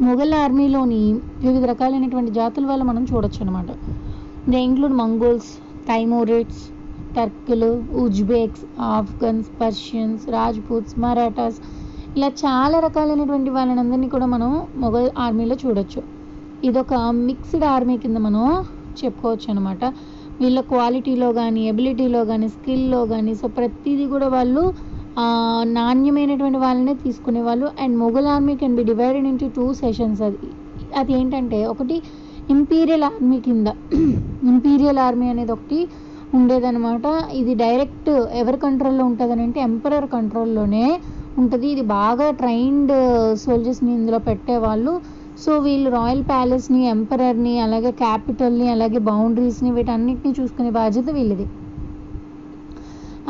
మొఘల్ ఆర్మీలోని వివిధ రకాలైనటువంటి జాతుల వల్ల మనం చూడొచ్చు అనమాట they include Mongols Timurids టర్కులు Uzbeks Afghans Persians Rajputs Marathas ఇలా చాలా రకాలైనటువంటి వాళ్ళని కూడా మనం మొఘల్ ఆర్మీలో చూడొచ్చు. ఇదొక మిక్స్డ్ ఆర్మీ కింద మనం చెప్పుకోవచ్చు అనమాట వీళ్ళ క్వాలిటీలో కానీ ఎబిలిటీలో కానీ స్కిల్లో కానీ సో ప్రతిదీ కూడా వాళ్ళు నాణ్యమైనటువంటి వాళ్ళనే తీసుకునేవాళ్ళు. And Mughal army can be divided into two sessions అది. అది ఏంటంటే ఒకటి ఇంపీరియల్ ఆర్మీ కింద. ఇంపీరియల్ ఆర్మీ అనేది ఒకటి ఉండేదనమాట ఇది డైరెక్ట్ ఎవరి కంట్రోల్లో ఉంటుందని అంటే ఎంపరర్ కంట్రోల్లోనే ఉంటుంది. ఇది బాగా ట్రైన్డ్ సోల్జర్స్ని ఇందులో పెట్టేవాళ్ళు. సో వీళ్ళు రాయల్ ప్యాలెస్ని ఎంపరర్ని అలాగే క్యాపిటల్ని అలాగే బౌండరీస్ని వీటన్నిటిని చూసుకునే బాధ్యత వీళ్ళది.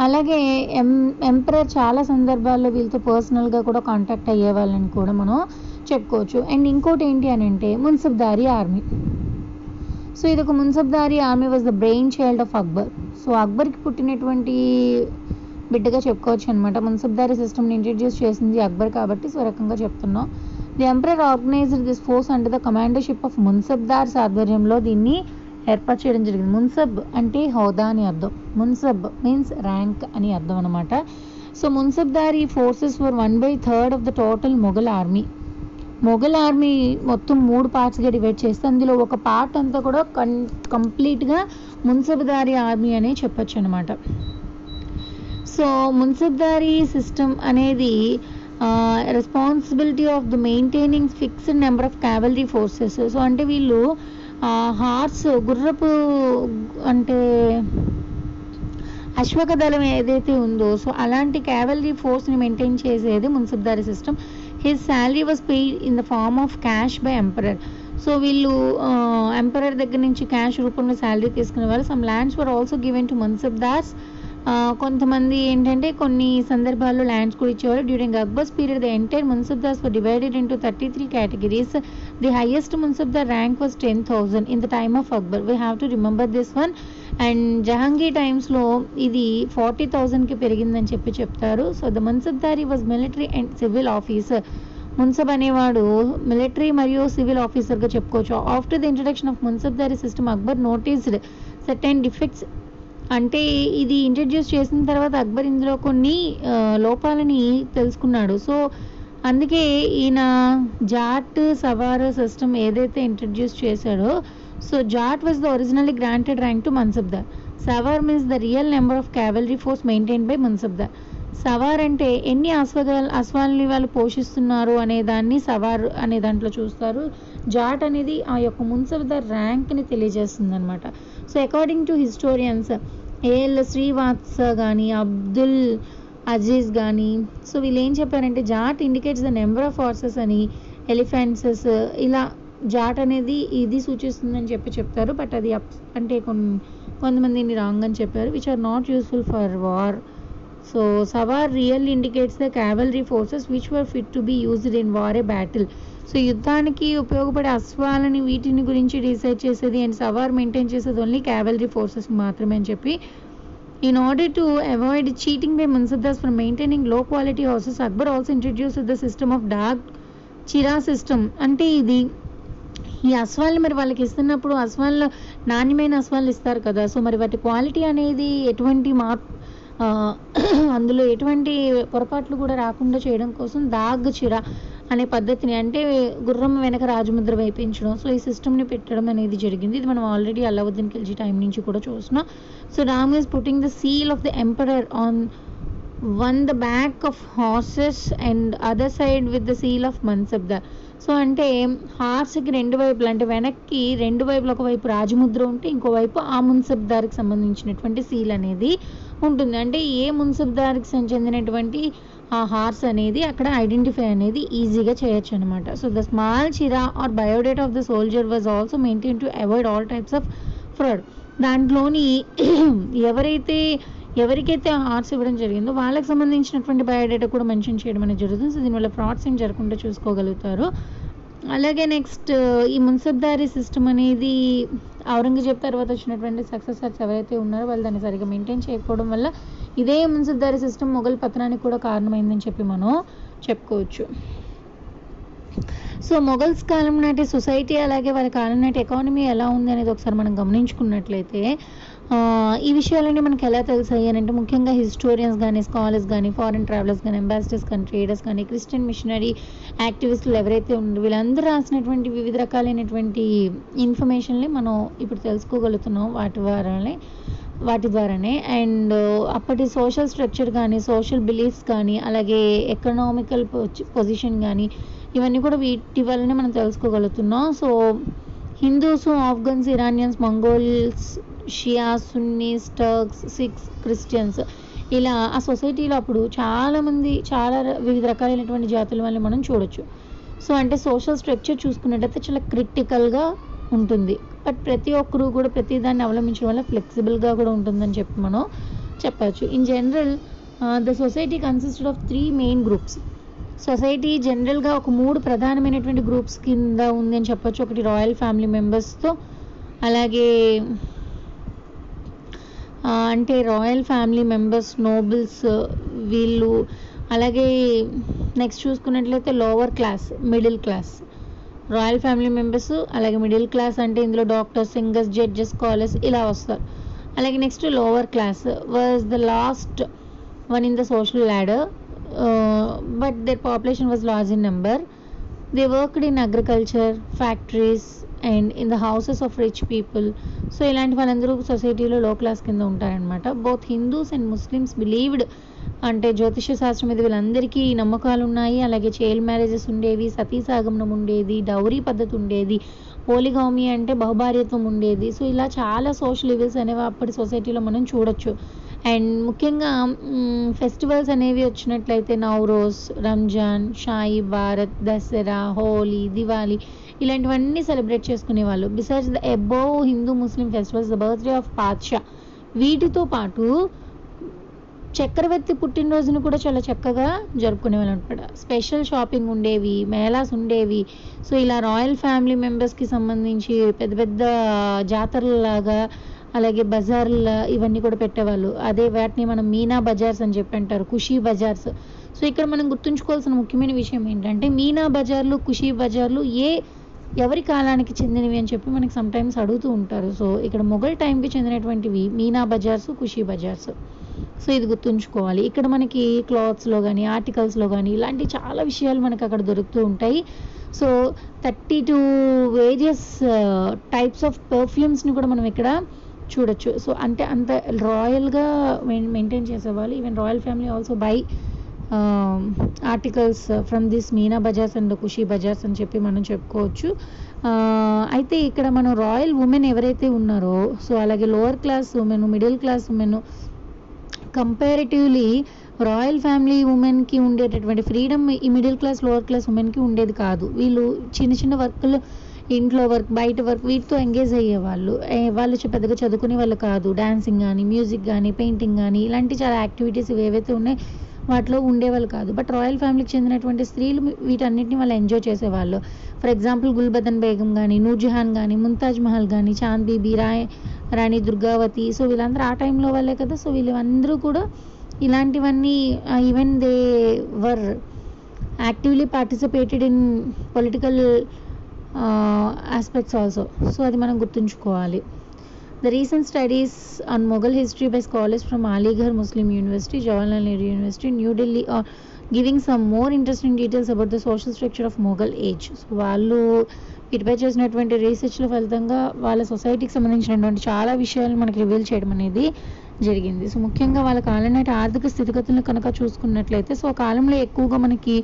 అలాగే ఎం ఎంపరర్ చాలా సందర్భాల్లో వీళ్ళతో పర్సనల్గా కూడా కాంటాక్ట్ అయ్యే వాళ్ళని కూడా మనం చెప్పుకోవచ్చు. అండ్ ఇంకోటి ఏంటి అని అంటే మున్సిఫ్దారీ ఆర్మీ సో ఇది ఒక mansabdari army was the brain child of Akbar so అక్బర్కి పుట్టినటువంటి బిడ్డగా చెప్పుకోవచ్చు అనమాట మున్సబ్దారి సిస్టమ్ని ఇంట్రడ్యూస్ చేసింది అక్బర్ కాబట్టి సో రకంగా చెప్తున్నాం. The emperor organised this force under the commandership of mansabdars ఆధ్వర్యంలో దీన్ని ఏర్పాటు చేయడం జరిగింది. మున్సబ్ అంటే హోదా అని అర్థం. మున్సబ్ మీన్స్ ర్యాంక్ అని అర్థం అనమాట so mansabdari forces were one by third of the total Mughal army Mughal army మొత్తం మూడు పార్ట్స్గా డివైడ్ చేస్తే అందులో ఒక పార్ట్ అంతా కూడా కన్ కంప్లీట్గా మున్సబ్దారీ ఆర్మీ అనే చెప్పొచ్చు అనమాట సో మున్సబ్దారీ సిస్టమ్ అనేది responsibility of the maintaining fixed number of cavalry forces so అంటే వీళ్ళు హార్స్ గుర్రపు అంటే అశ్వక దళం ఏదైతే ఉందో సో అలాంటి క్యావలరీ ఫోర్స్ని మెయింటైన్ చేసేది mansabdari system his salary was paid in the form of cash by emperor so వీళ్ళు ఎంపరర్ దగ్గర నుంచి క్యాష్ రూపంలో శాలరీ తీసుకునే వాళ్ళు some lands were also given to mansabdars కొంతమంది ఏంటంటే కొన్ని సందర్భాల్లో ల్యాండ్స్ కూడా ఇచ్చేవారు during Akbar's period the entire mansabdars were divided into thirty three categories the highest mansabdar rank was ten thousand in the time of Akbar we have to remember this one and Jahangir టైమ్స్లో ఇది forty థౌజండ్కి పెరిగిందని చెప్పి చెప్తారు. So the mansabdari was military and civil officer. Mansab అనేవాడు military మరియు civil ఆఫీసర్గా చెప్పుకోవచ్చు. After the introduction of mansabdari system Akbar noticed certain defects. అంటే ఇది ఇంట్రడ్యూస్ చేసిన తర్వాత అక్బర్ ఇందులో కొన్ని లోపాలని తెలుసుకున్నాడు. సో అందుకే ఈయన జాట్ సవార్ సిస్టమ్ ఏదైతే ఇంట్రడ్యూస్ చేశాడో so zat was the originally granted rank to mansabdar sawar means the real number of cavalry force maintain by mansabdar sawar అంటే ఎన్ని అశ్వగాలు అశ్వాల్ని వాళ్ళు పోషిస్తున్నారు అనే దాన్ని సవార్ అనే దాంట్లో చూస్తారు. జాట్ అనేది ఆ యొక్క మున్సబ్దార్ ర్యాంక్ని తెలియజేస్తుంది అనమాట so according to historians A L Srivastava కానీ అబ్దుల్ అజీజ్ కానీ సో వీళ్ళు ఏం చెప్పారంటే zat indicates the number of horses అని ఎలిఫెంట్సెస్ ఇలా జాట్ అనేది ఇది సూచిస్తుందని చెప్పి చెప్తారు బట్ అది అప్ అంటే కొన్ని కొంతమంది దీన్ని రాంగ్ అని చెప్పారు which are not useful for war so sawar real indicates the cavalry forces which were fit to be used in war a battle so యుద్ధానికి ఉపయోగపడే అశ్వాలని వీటిని గురించి డిసైడ్ చేసేది అండ్ సవార్ మెయింటైన్ చేసేది ఓన్లీ క్యావలరీ ఫోర్సెస్ మాత్రమే అని చెప్పి. In order to avoid cheating by mansabdars for మెయింటైనింగ్లో quality horses Akbar also introduce the system of dagh chehra system అంటే ఇది ఈ అశ్వాలు మరి వాళ్ళకి ఇస్తున్నప్పుడు అశ్వాల్లో నాణ్యమైన అశ్వాలు ఇస్తారు కదా. సో మరి వాటి క్వాలిటీ అనేది ఎటువంటి మార్పు అందులో ఎటువంటి పొరపాట్లు కూడా రాకుండా చేయడం కోసం దాగ్ చిరా అనే పద్ధతిని అంటే గుర్రం వెనక రాజముద్ర వేయించడం సో ఈ సిస్టమ్ని పెట్టడం అనేది జరిగింది. ఇది మనం ఆల్రెడీ అల్లావుద్దీన్ ఖిల్జీ టైం నుంచి కూడా చూస్తున్నాం. So ram is putting the seal of the emperor on one the back of horses and other side with the seal of mansabdar so అంటే హార్స్కి రెండు వైపులు అంటే వెనక్కి రెండు వైపులు ఒకవైపు రాజముద్ర ఉంటే ఇంకోవైపు ఆ మున్సబ్దార్కి సంబంధించినటువంటి సీల్ అనేది ఉంటుంది. అంటే ఏ మున్సబ్దార్కి చెందినటువంటి ఆ హార్స్ అనేది అక్కడ ఐడెంటిఫై అనేది ఈజీగా చేయొచ్చు అనమాట so the small chehra or biodata of the soldier was also maintain to avoid all types of fraud. దాంట్లోని ఎవరైతే ఎవరికైతే ఆర్స్ ఇవ్వడం జరిగిందో వాళ్ళకి సంబంధించినటువంటి బయోడేటా కూడా మెన్షన్ చేయడం అనేది జరుగుతుంది. సో దీనివల్ల ఫ్రాడ్స్ ఏం జరగకుండా చూసుకోగలుగుతారు. అలాగే నెక్స్ట్ ఈ మున్సబ్దారీ సిస్టమ్ అనేది ఔరంగజేబ్ తర్వాత వచ్చినటువంటి సక్సెసర్స్ ఎవరైతే ఉన్నారో వాళ్ళు దాన్ని సరిగ్గా మెయింటైన్ చేయకపోవడం వల్ల ఇదే మున్సబ్దారీ సిస్టమ్ మొఘల్ పతనానికి కూడా కారణమైందని చెప్పి మనం చెప్పుకోవచ్చు. సో మొఘల్స్ కాలం నాటి సొసైటీ అలాగే వాళ్ళ కాలం నాటి ఎకానమీ ఎలా ఉంది అనేది ఒకసారి మనం గమనించుకున్నట్లయితే ఈ విషయాలన్నీ మనకి ఎలా తెలుసాయి అని అంటే ముఖ్యంగా హిస్టోరియన్స్ కానీ స్కాలర్స్ కానీ ఫారిన్ ట్రావెలర్స్ కానీ అంబాసిడర్స్ కానీ ట్రేడర్స్ కానీ క్రిస్టియన్ మిషనరీ యాక్టివిస్టులు ఎవరైతే ఉన్నారో వీళ్ళందరూ రాసినటువంటి వివిధ రకాలైనటువంటి ఇన్ఫర్మేషన్ని మనం ఇప్పుడు తెలుసుకోగలుగుతున్నాం వాటి ద్వారానే వాటి ద్వారానే. అండ్ అప్పటి సోషల్ స్ట్రక్చర్ కానీ సోషల్ బిలీఫ్స్ కానీ అలాగే ఎకనామికల్ పొజిషన్ కానీ ఇవన్నీ కూడా వీటి వల్లనే మనం తెలుసుకోగలుగుతున్నాం. So Hindus Afghans Iranians Mongols Shia Sunni Turks Sikhs Christians. ఇలా ఆ సొసైటీలో అప్పుడు చాలామంది చాలా వివిధ రకాలైనటువంటి జాతుల వల్ల మనం చూడొచ్చు. సో అంటే సోషల్ స్ట్రక్చర్ చూసుకున్నట్టయితే చాలా క్రిటికల్గా ఉంటుంది. బట్ ప్రతి ఒక్కరు కూడా ప్రతి దాన్ని అవలంబించడం వల్ల ఫ్లెక్సిబుల్గా కూడా ఉంటుందని చెప్పి మనం చెప్పచ్చు. In general the society consisted of three main groups. Society జనరల్గా ఒక మూడు ప్రధానమైనటువంటి గ్రూప్స్ కింద ఉంది అని చెప్పొచ్చు. ఒకటి రాయల్ ఫ్యామిలీ మెంబర్స్తో అలాగే అంటే రాయల్ ఫ్యామిలీ మెంబర్స్ నోబుల్స్ వీళ్ళు అలాగే నెక్స్ట్ చూసుకున్నట్లయితే lower class middle class. Royal family members అలాగే మిడిల్ క్లాస్ అంటే ఇందులో డాక్టర్స్ సింగర్స్ జడ్జెస్ స్కాలర్స్ ఇలా వస్తారు. అలాగే next lower class was the last one in the social ladder but their population was large in number. They worked in agriculture factories and in the houses of rich people so ఇలాంటి వాళ్ళందరూ సొసైటీలో low class కింద ఉంటారనమాట both Hindus and Muslims believed అంటే జ్యోతిష శాస్త్రం మీద వీళ్ళందరికీ నమ్మకాలు ఉన్నాయి అలాగే చైల్డ్ మ్యారేజెస్ ఉండేవి సతీసాగమనం ఉండేది డౌరీ పద్ధతి ఉండేది పోలిగామి అంటే బహుభార్యత్వం ఉండేది. సో ఇలా చాలా సోషల్ ఈవెల్స్ అనేవి అప్పటి సొసైటీలో మనం చూడొచ్చు. అండ్ ముఖ్యంగా ఫెస్టివల్స్ అనేవి వచ్చినట్లయితే నవరోజ్ రంజాన్ షాయి భారత్ దసరా హోలీ దివాళీ ఇలాంటివన్నీ సెలబ్రేట్ చేసుకునేవాళ్ళు. Besides the above Hindu Muslim festivals the birthday of పాత్షా వీటితో పాటు చక్రవర్తి పుట్టినరోజును కూడా చాలా చక్కగా జరుపుకునేవాళ్ళు అనమాట స్పెషల్ షాపింగ్ ఉండేవి మేళాస్ ఉండేవి. సో ఇలా రాయల్ ఫ్యామిలీ మెంబర్స్కి సంబంధించి పెద్ద పెద్ద జాతరలాగా అలాగే బజార్ల ఇవన్నీ కూడా పెట్టేవాళ్ళు. అదే వాటిని మనం మీనా బజార్స్ అని చెప్పి అంటారు ఖుషీ బజార్స్. సో ఇక్కడ మనం గుర్తుంచుకోవాల్సిన ముఖ్యమైన విషయం ఏంటంటే మీనా బజార్లు ఖుషీ బజార్లు ఏ ఎవరి కాలానికి చెందినవి అని చెప్పి మనకి సమ్టైమ్స్ అడుగుతూ ఉంటారు. సో ఇక్కడ మొఘల్ టైంకి చెందినటువంటివి Meena bazaars Khushi bazaars. So ఇది గుర్తుంచుకోవాలి. ఇక్కడ మనకి క్లాత్స్లో కానీ ఆర్టికల్స్లో కానీ ఇలాంటి చాలా విషయాలు మనకి అక్కడ దొరుకుతూ ఉంటాయి. So thirty two various types of పర్ఫ్యూమ్స్ని కూడా మనం ఇక్కడ చూడొచ్చు. సో అంటే అంత రాయల్గా మెయింటైన్ చేసేవాళ్ళు. Even royal family also buy articles from this Meena bazaars and Khushi bazaars అని చెప్పి మనం చెప్పుకోవచ్చు. అయితే ఇక్కడ మనం రాయల్ ఉమెన్ ఎవరైతే ఉన్నారో సో అలాగే lower class women middle class women comparatively royal family ఉమెన్కి ఉండేటటువంటి ఫ్రీడమ్ ఈ మిడిల్ క్లాస్ లోవర్ క్లాస్ ఉమెన్కి ఉండేది కాదు. వీళ్ళు చిన్న చిన్న వర్క్లు ఇంట్లో వర్క్ బయట వర్క్ వీటితో ఎంగేజ్ అయ్యేవాళ్ళు వాళ్ళు. పెద్దగా చదువుకునే వాళ్ళు కాదు. డాన్సింగ్ కానీ మ్యూజిక్ కానీ పెయింటింగ్ కానీ ఇలాంటి చాలా యాక్టివిటీస్ ఏవైతే ఉన్నాయి వాటిలో ఉండేవాళ్ళు కాదు. బట్ రాయల్ ఫ్యామిలీకి చెందినటువంటి స్త్రీలు వీటన్నిటిని వాళ్ళు ఎంజాయ్ చేసేవాళ్ళు ఫర్ ఎగ్జాంపుల్ గుల్బదన్ బేగం కానీ నూర్జహాన్ కానీ ముంతాజ్ మహల్ కానీ చాంద్ బీబీ రాయ్ రాణి దుర్గావతి. సో వీళ్ళందరూ ఆ టైంలో వాళ్ళే కదా. సో వీళ్ళందరూ కూడా ఇలాంటివన్నీ even they were actively participated in political aspects also so అది మనం గుర్తుంచుకోవాలి. The recent studies on Mughal history by scholars from Aligarh Muslim University Jawaharlal Nehru University New Delhi giving some more interesting details about the social structure of Mughal age so వాళ్ళు వీటిపై చేసినటువంటి రీసెర్చ్ల ఫలితంగా వాళ్ళ సొసైటీకి సంబంధించినటువంటి చాలా విషయాలు మనకి రివీల్ చేయడం అనేది జరిగింది. సో ముఖ్యంగా వాళ్ళ కాలం నాటి ఆర్థిక స్థితిగతులను కనుక చూసుకున్నట్లయితే సో ఆ కాలంలో ఎక్కువగా మనకి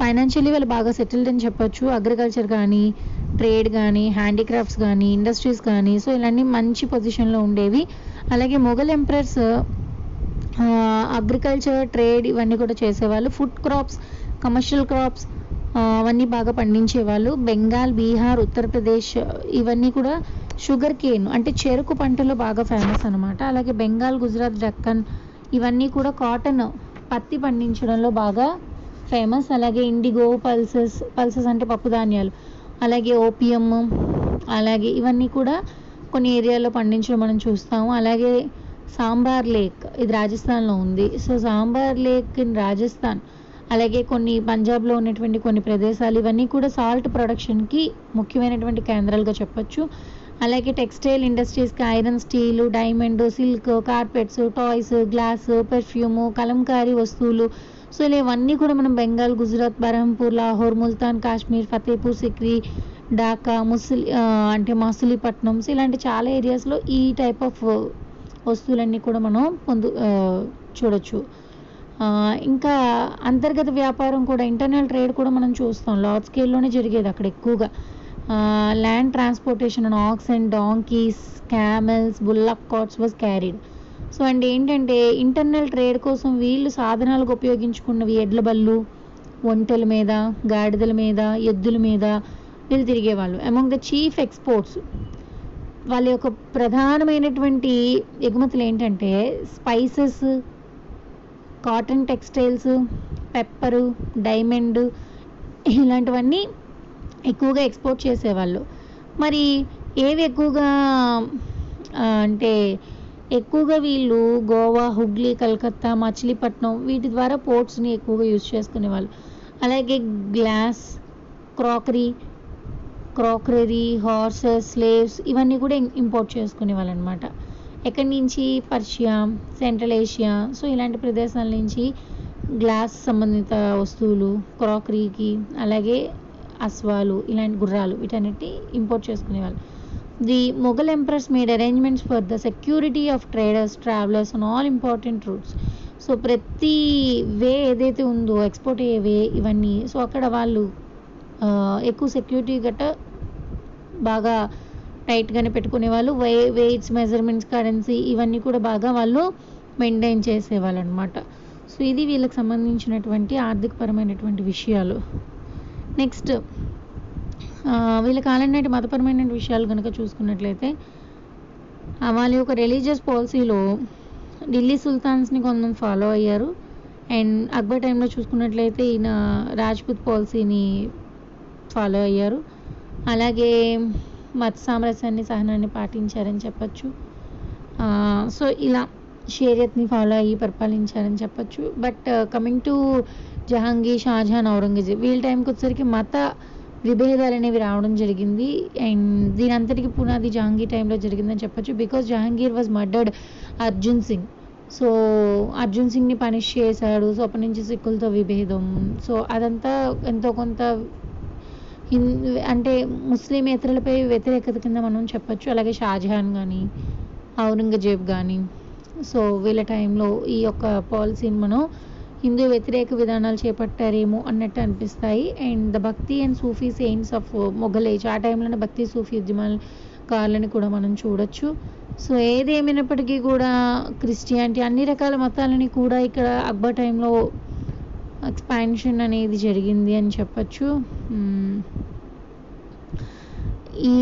ఫైనాన్షియలీ వాళ్ళు బాగా సెటిల్డ్ అని చెప్పొచ్చు. అగ్రికల్చర్ కానీ ట్రేడ్ కానీ హ్యాండీక్రాఫ్ట్స్ కానీ ఇండస్ట్రీస్ కానీ సో ఇలాంటి మంచి పొజిషన్లో ఉండేవి. అలాగే మొఘల్ ఎంప్రర్స్ అగ్రికల్చర్ ట్రేడ్ ఇవన్నీ కూడా చేసేవాళ్ళు. ఫుడ్ క్రాప్స్ కమర్షియల్ క్రాప్స్ అవన్నీ బాగా పండించేవాళ్ళు. బెంగాల్ బీహార్ ఉత్తరప్రదేశ్ ఇవన్నీ కూడా షుగర్ కేన్ అంటే చెరుకు పంటలో బాగా ఫేమస్ అనమాట అలాగే బెంగాల్ గుజరాత్ డక్కన్ ఇవన్నీ కూడా కాటన్ పత్తి పండించడంలో బాగా ఫేమస్. అలాగే ఇండిగో పల్సెస్ పల్సెస్ అంటే పప్పు ధాన్యాలు. అలాగే ఓపియం అలాగే ఇవన్నీ కూడా కొన్ని ఏరియాలో పండించడం మనం చూస్తాము. అలాగే సాంబార్ లేక్ ఇది రాజస్థాన్లో ఉంది. So Sambhar lake in Rajasthan అలాగే కొన్ని పంజాబ్లో ఉన్నటువంటి కొన్ని ప్రదేశాలు ఇవన్నీ కూడా సాల్ట్ ప్రొడక్షన్కి ముఖ్యమైనటువంటి కేంద్రాలుగా చెప్పచ్చు. అలాగే textile ఇండస్ట్రీస్కి iron steel diamond silk carpets toys glass perfume kalamkari వస్తువులు. సో ఇలా ఇవన్నీ కూడా మనం బెంగాల్ గుజరాత్ బరహంపూర్ లాహోర్ ముల్తాన్ కాశ్మీర్ ఫతేపూర్ సిక్రీ ఢాకా ముసలి అంటే మసూలీపట్నం. సో ఇలాంటి చాలా ఏరియాస్లో ఈ టైప్ ఆఫ్ వస్తువులన్నీ కూడా మనం పొందు చూడొచ్చు. ఇంకా అంతర్గత వ్యాపారం కూడా ఇంటర్నల్ ట్రేడ్ కూడా మనం చూస్తాం. లార్జ్ స్కేల్లోనే జరిగేది అక్కడ ఎక్కువగా. Land transportation and ox and donkeys camels bullock carts was carried so and ఏంటంటే ఇంటర్నల్ ట్రేడ్ కోసం వీళ్ళు సాధనాలకు ఉపయోగించుకున్నవి ఎడ్ల బళ్ళు ఒంటెల మీద గాడిదల మీద ఎద్దుల మీద వీళ్ళు తిరిగేవాళ్ళు. అమంగ్ ద చీఫ్ ఎక్స్పోర్ట్స్ వాళ్ళ యొక్క ప్రధానమైనటువంటి ఎగుమతులు ఏంటంటే spices cotton textiles pepper diamond ఇలాంటివన్నీ ఎక్కువగా ఎక్స్పోర్ట్ చేసేవాళ్ళు. మరి ఏవి ఎక్కువగా అంటే ఎక్కువగా వీళ్ళు గోవా హుగ్లీ కలకత్తా మచిలీపట్నం వీటి ద్వారా పోర్ట్స్ని ఎక్కువగా యూజ్ చేసుకునేవాళ్ళు. అలాగే glass crockery crockery horses slaves ఇవన్నీ కూడా ఇంపోర్ట్ చేసుకునేవాళ్ళు అనమాట ఎక్కడి నుంచి? పర్షియా సెంట్రల్ ఏషియా సో ఇలాంటి ప్రదేశాల నుంచి గ్లాస్ సంబంధిత వస్తువులు క్రాకరీకి అలాగే అశ్వాలు ఇలాంటి గుర్రాలు వీటన్నిటి ఇంపోర్ట్ చేసుకునేవాళ్ళు. The Mughal empress made arrangements for the security of traders travellers and all important routes so ప్రతి వే ఏదైతే ఉందో ఎక్స్పోర్ట్ అయ్యే వే ఇవన్నీ సో అక్కడ వాళ్ళు ఎక్కువ సెక్యూరిటీ గట్ట బాగా టైట్గానే పెట్టుకునే వాళ్ళు వే వెయిట్స్ మెజర్మెంట్స్ కరెన్సీ ఇవన్నీ కూడా బాగా వాళ్ళు మెయింటైన్ చేసేవాళ్ళు అనమాట సో ఇది వీళ్ళకి సంబంధించినటువంటి ఆర్థికపరమైనటువంటి విషయాలు. నెక్స్ట్ వీళ్ళ కాలం నాటి మతపరమైన విషయాలు కనుక చూసుకున్నట్లయితే వాళ్ళ యొక్క రిలీజియస్ పాలసీలో ఢిల్లీ సుల్తాన్స్ని కొంతమంది ఫాలో అయ్యారు. అండ్ అక్బర్ టైంలో చూసుకున్నట్లయితే ఈయన రాజ్పుత్ పాలసీని ఫాలో అయ్యారు. అలాగే మత సామరస్యాన్ని సహనాన్ని పాటించారని చెప్పచ్చు. సో ఇలా షేరియత్ని ఫాలో అయ్యి పరిపాలించారని చెప్పచ్చు. But coming to Jahangir Shah Jahan Aurangzeb వీళ్ళ టైంకి వచ్చేసరికి మత విభేదాలు అనేవి రావడం జరిగింది. అండ్ దీని అంతటికి పునాది జహాంగీర్ టైంలో జరిగిందని చెప్పొచ్చు because Jahangir was murdered Arjun Singh. So Arjun సింగ్ని punish చేశాడు. సో అప్పటి నుంచి సిక్కులతో విభేదం. సో అదంతా ఎంతో కొంత అంటే ముస్లిం ఇతరులపై వ్యతిరేకత కింద మనం చెప్పొచ్చు. అలాగే షాజహాన్ కానీ ఔరంగజేబ్ కానీ సో వీళ్ళ టైంలో ఈ యొక్క పాలసీని మనం హిందూ వ్యతిరేక విధానాలు చేపట్టారేమో అన్నట్టు అనిపిస్తాయి. And the bhakti and Sufi saints of Mughal age ఆ టైంలోనే భక్తి సూఫీ ఉద్యమాల కాలని కూడా మనం చూడొచ్చు. సో ఏదేమైనప్పటికీ కూడా క్రిస్టియానిటీ అన్ని రకాల మతాలని కూడా ఇక్కడ అక్బర్ టైంలో ఎక్స్పాన్షన్ అనేది జరిగింది అని చెప్పచ్చు. Hmm. ఈ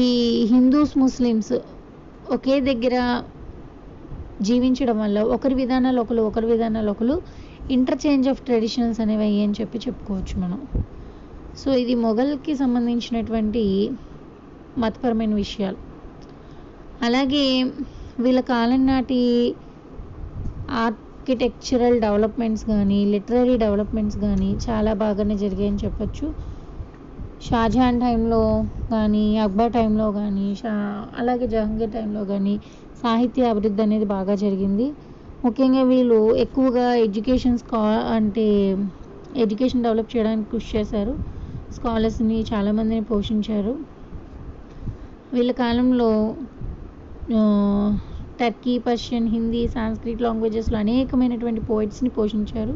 హిందూస్ ముస్లిమ్స్ ఒకే దగ్గర జీవించడం వల్ల ఒకరి విధానాలు ఒకరు ఒకరి విధానాలు ఒకరు ఇంటర్చేంజ్ ఆఫ్ ట్రెడిషనల్స్ అనేవి అయ్యి అని చెప్పి చెప్పుకోవచ్చు మనం. సో ఇది మొఘల్కి సంబంధించినటువంటి మతపరమైన విషయాలు. అలాగే వీళ్ళ కాలం నాటి ఆర్కిటెక్చరల్ డెవలప్మెంట్స్ కానీ లిటరరీ డెవలప్మెంట్స్ కానీ చాలా బాగానే జరిగాయని చెప్పచ్చు. షాజహాన్ టైంలో కానీ అక్బర్ టైంలో కానీ షా అలాగే జహంగీర్ టైంలో కానీ సాహిత్య అభివృద్ధి అనేది బాగా జరిగింది. ముఖ్యంగా వీళ్ళు ఎక్కువగా ఎడ్యుకేషన్ స్కా అంటే ఎడ్యుకేషన్ డెవలప్ చేయడానికి కృషి చేశారు. స్కాలర్స్ని చాలామందిని పోషించారు. వీళ్ళ కాలంలో టర్కీ పర్షియన్ హిందీ సాంస్క్రిట్ లాంగ్వేజెస్లో అనేకమైనటువంటి పోయిట్స్ని పోషించారు.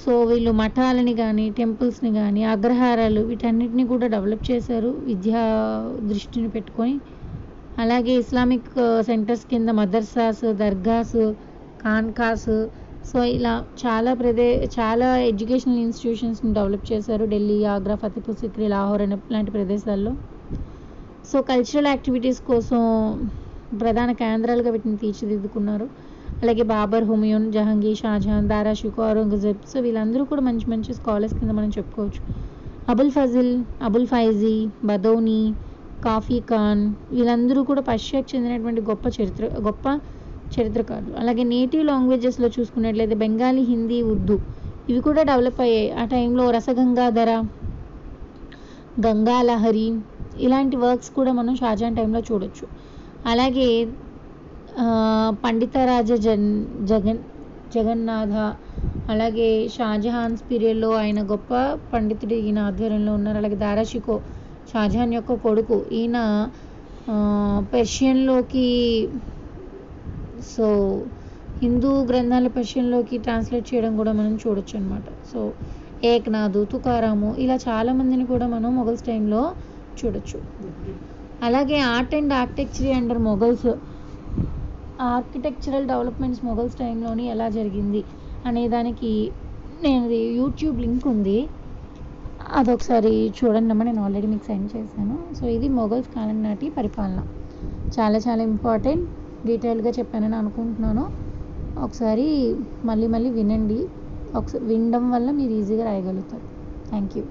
సో వీళ్ళు మఠాలని కానీ టెంపుల్స్ని కానీ అగ్రహారాలు వీటన్నిటిని కూడా డెవలప్ చేశారు. విద్యా దృష్టిని పెట్టుకొని అలాగే ఇస్లామిక్ సెంటర్స్ కింద మదర్సాస్ దర్గాస్ ఖాన్కాస్ సో ఇలా చాలా ప్రదే చాలా ఎడ్యుకేషనల్ ఇన్స్టిట్యూషన్స్ని డెవలప్ చేశారు. ఢిల్లీ ఆగ్రా ఫతేపూర్ సిక్రీ లాహోర్ అనే లాంటి ప్రదేశాల్లో. సో కల్చరల్ యాక్టివిటీస్ కోసం ప్రధాన కేంద్రాలుగా వీటిని తీర్చిదిద్దుకున్నారు. అలాగే బాబర్ హుమయూన్ జహంగీర్ షాజహాన్ దారా షికో ఔరంగజేబ్. సో వీళ్ళందరూ కూడా మంచి మంచి స్కాలర్స్ కింద మనం చెప్పుకోవచ్చు. అబుల్ ఫజిల్ అబుల్ ఫైజీ బదౌని కాఫీ ఖాన్ వీళ్ళందరూ కూడా పర్షియాకి చెందినటువంటి గొప్ప చరిత్ర గొప్ప చరిత్రకారులు. అలాగే నేటివ్ లాంగ్వేజెస్లో చూసుకున్నట్లయితే బెంగాలీ హిందీ ఉర్దూ ఇవి కూడా డెవలప్ అయ్యాయి. ఆ టైంలో రసగంగాధర గంగాలహరి ఇలాంటి వర్క్స్ కూడా మనం షాజహాన్ టైంలో చూడొచ్చు. అలాగే ఆ, పండితరాజ జన్ జగన్ జగన్నాథ అలాగే షాజహాన్స్ పీరియడ్లో ఆయన గొప్ప పండితుడు ఈయన ఆధ్వర్యంలో ఉన్నారు. అలాగే దారాషికో షాజహాన్ యొక్క కొడుకు. ఈయన పెర్షియన్లోకి సో హిందూ గ్రంథాలు పర్షియన్లోకి ట్రాన్స్లేట్ చేయడం కూడా మనం చూడొచ్చు అనమాట సో ఏక్నాథు తుకారాము ఇలా చాలామందిని కూడా మనం మొఘల్స్ టైంలో చూడొచ్చు. అలాగే art and architecture under Mughals architectural developments Mughals టైంలోని ఎలా జరిగింది అనే దానికి నేను యూట్యూబ్ లింక్ ఉంది. అదొకసారి చూడండి నేను ఆల్రెడీ మీకు సెండ్ చేశాను. సో ఇది మొఘల్స్ కాలం నాటి పరిపాలన. చాలా చాలా ఇంపార్టెంట్ డీటెయిల్గా చెప్పానని అనుకుంటున్నాను. ఒకసారి మళ్ళీ మళ్ళీ వినండి. ఒకసారి వినడం వల్ల మీరు ఈజీగా రాయగలుగుతారు. Thank you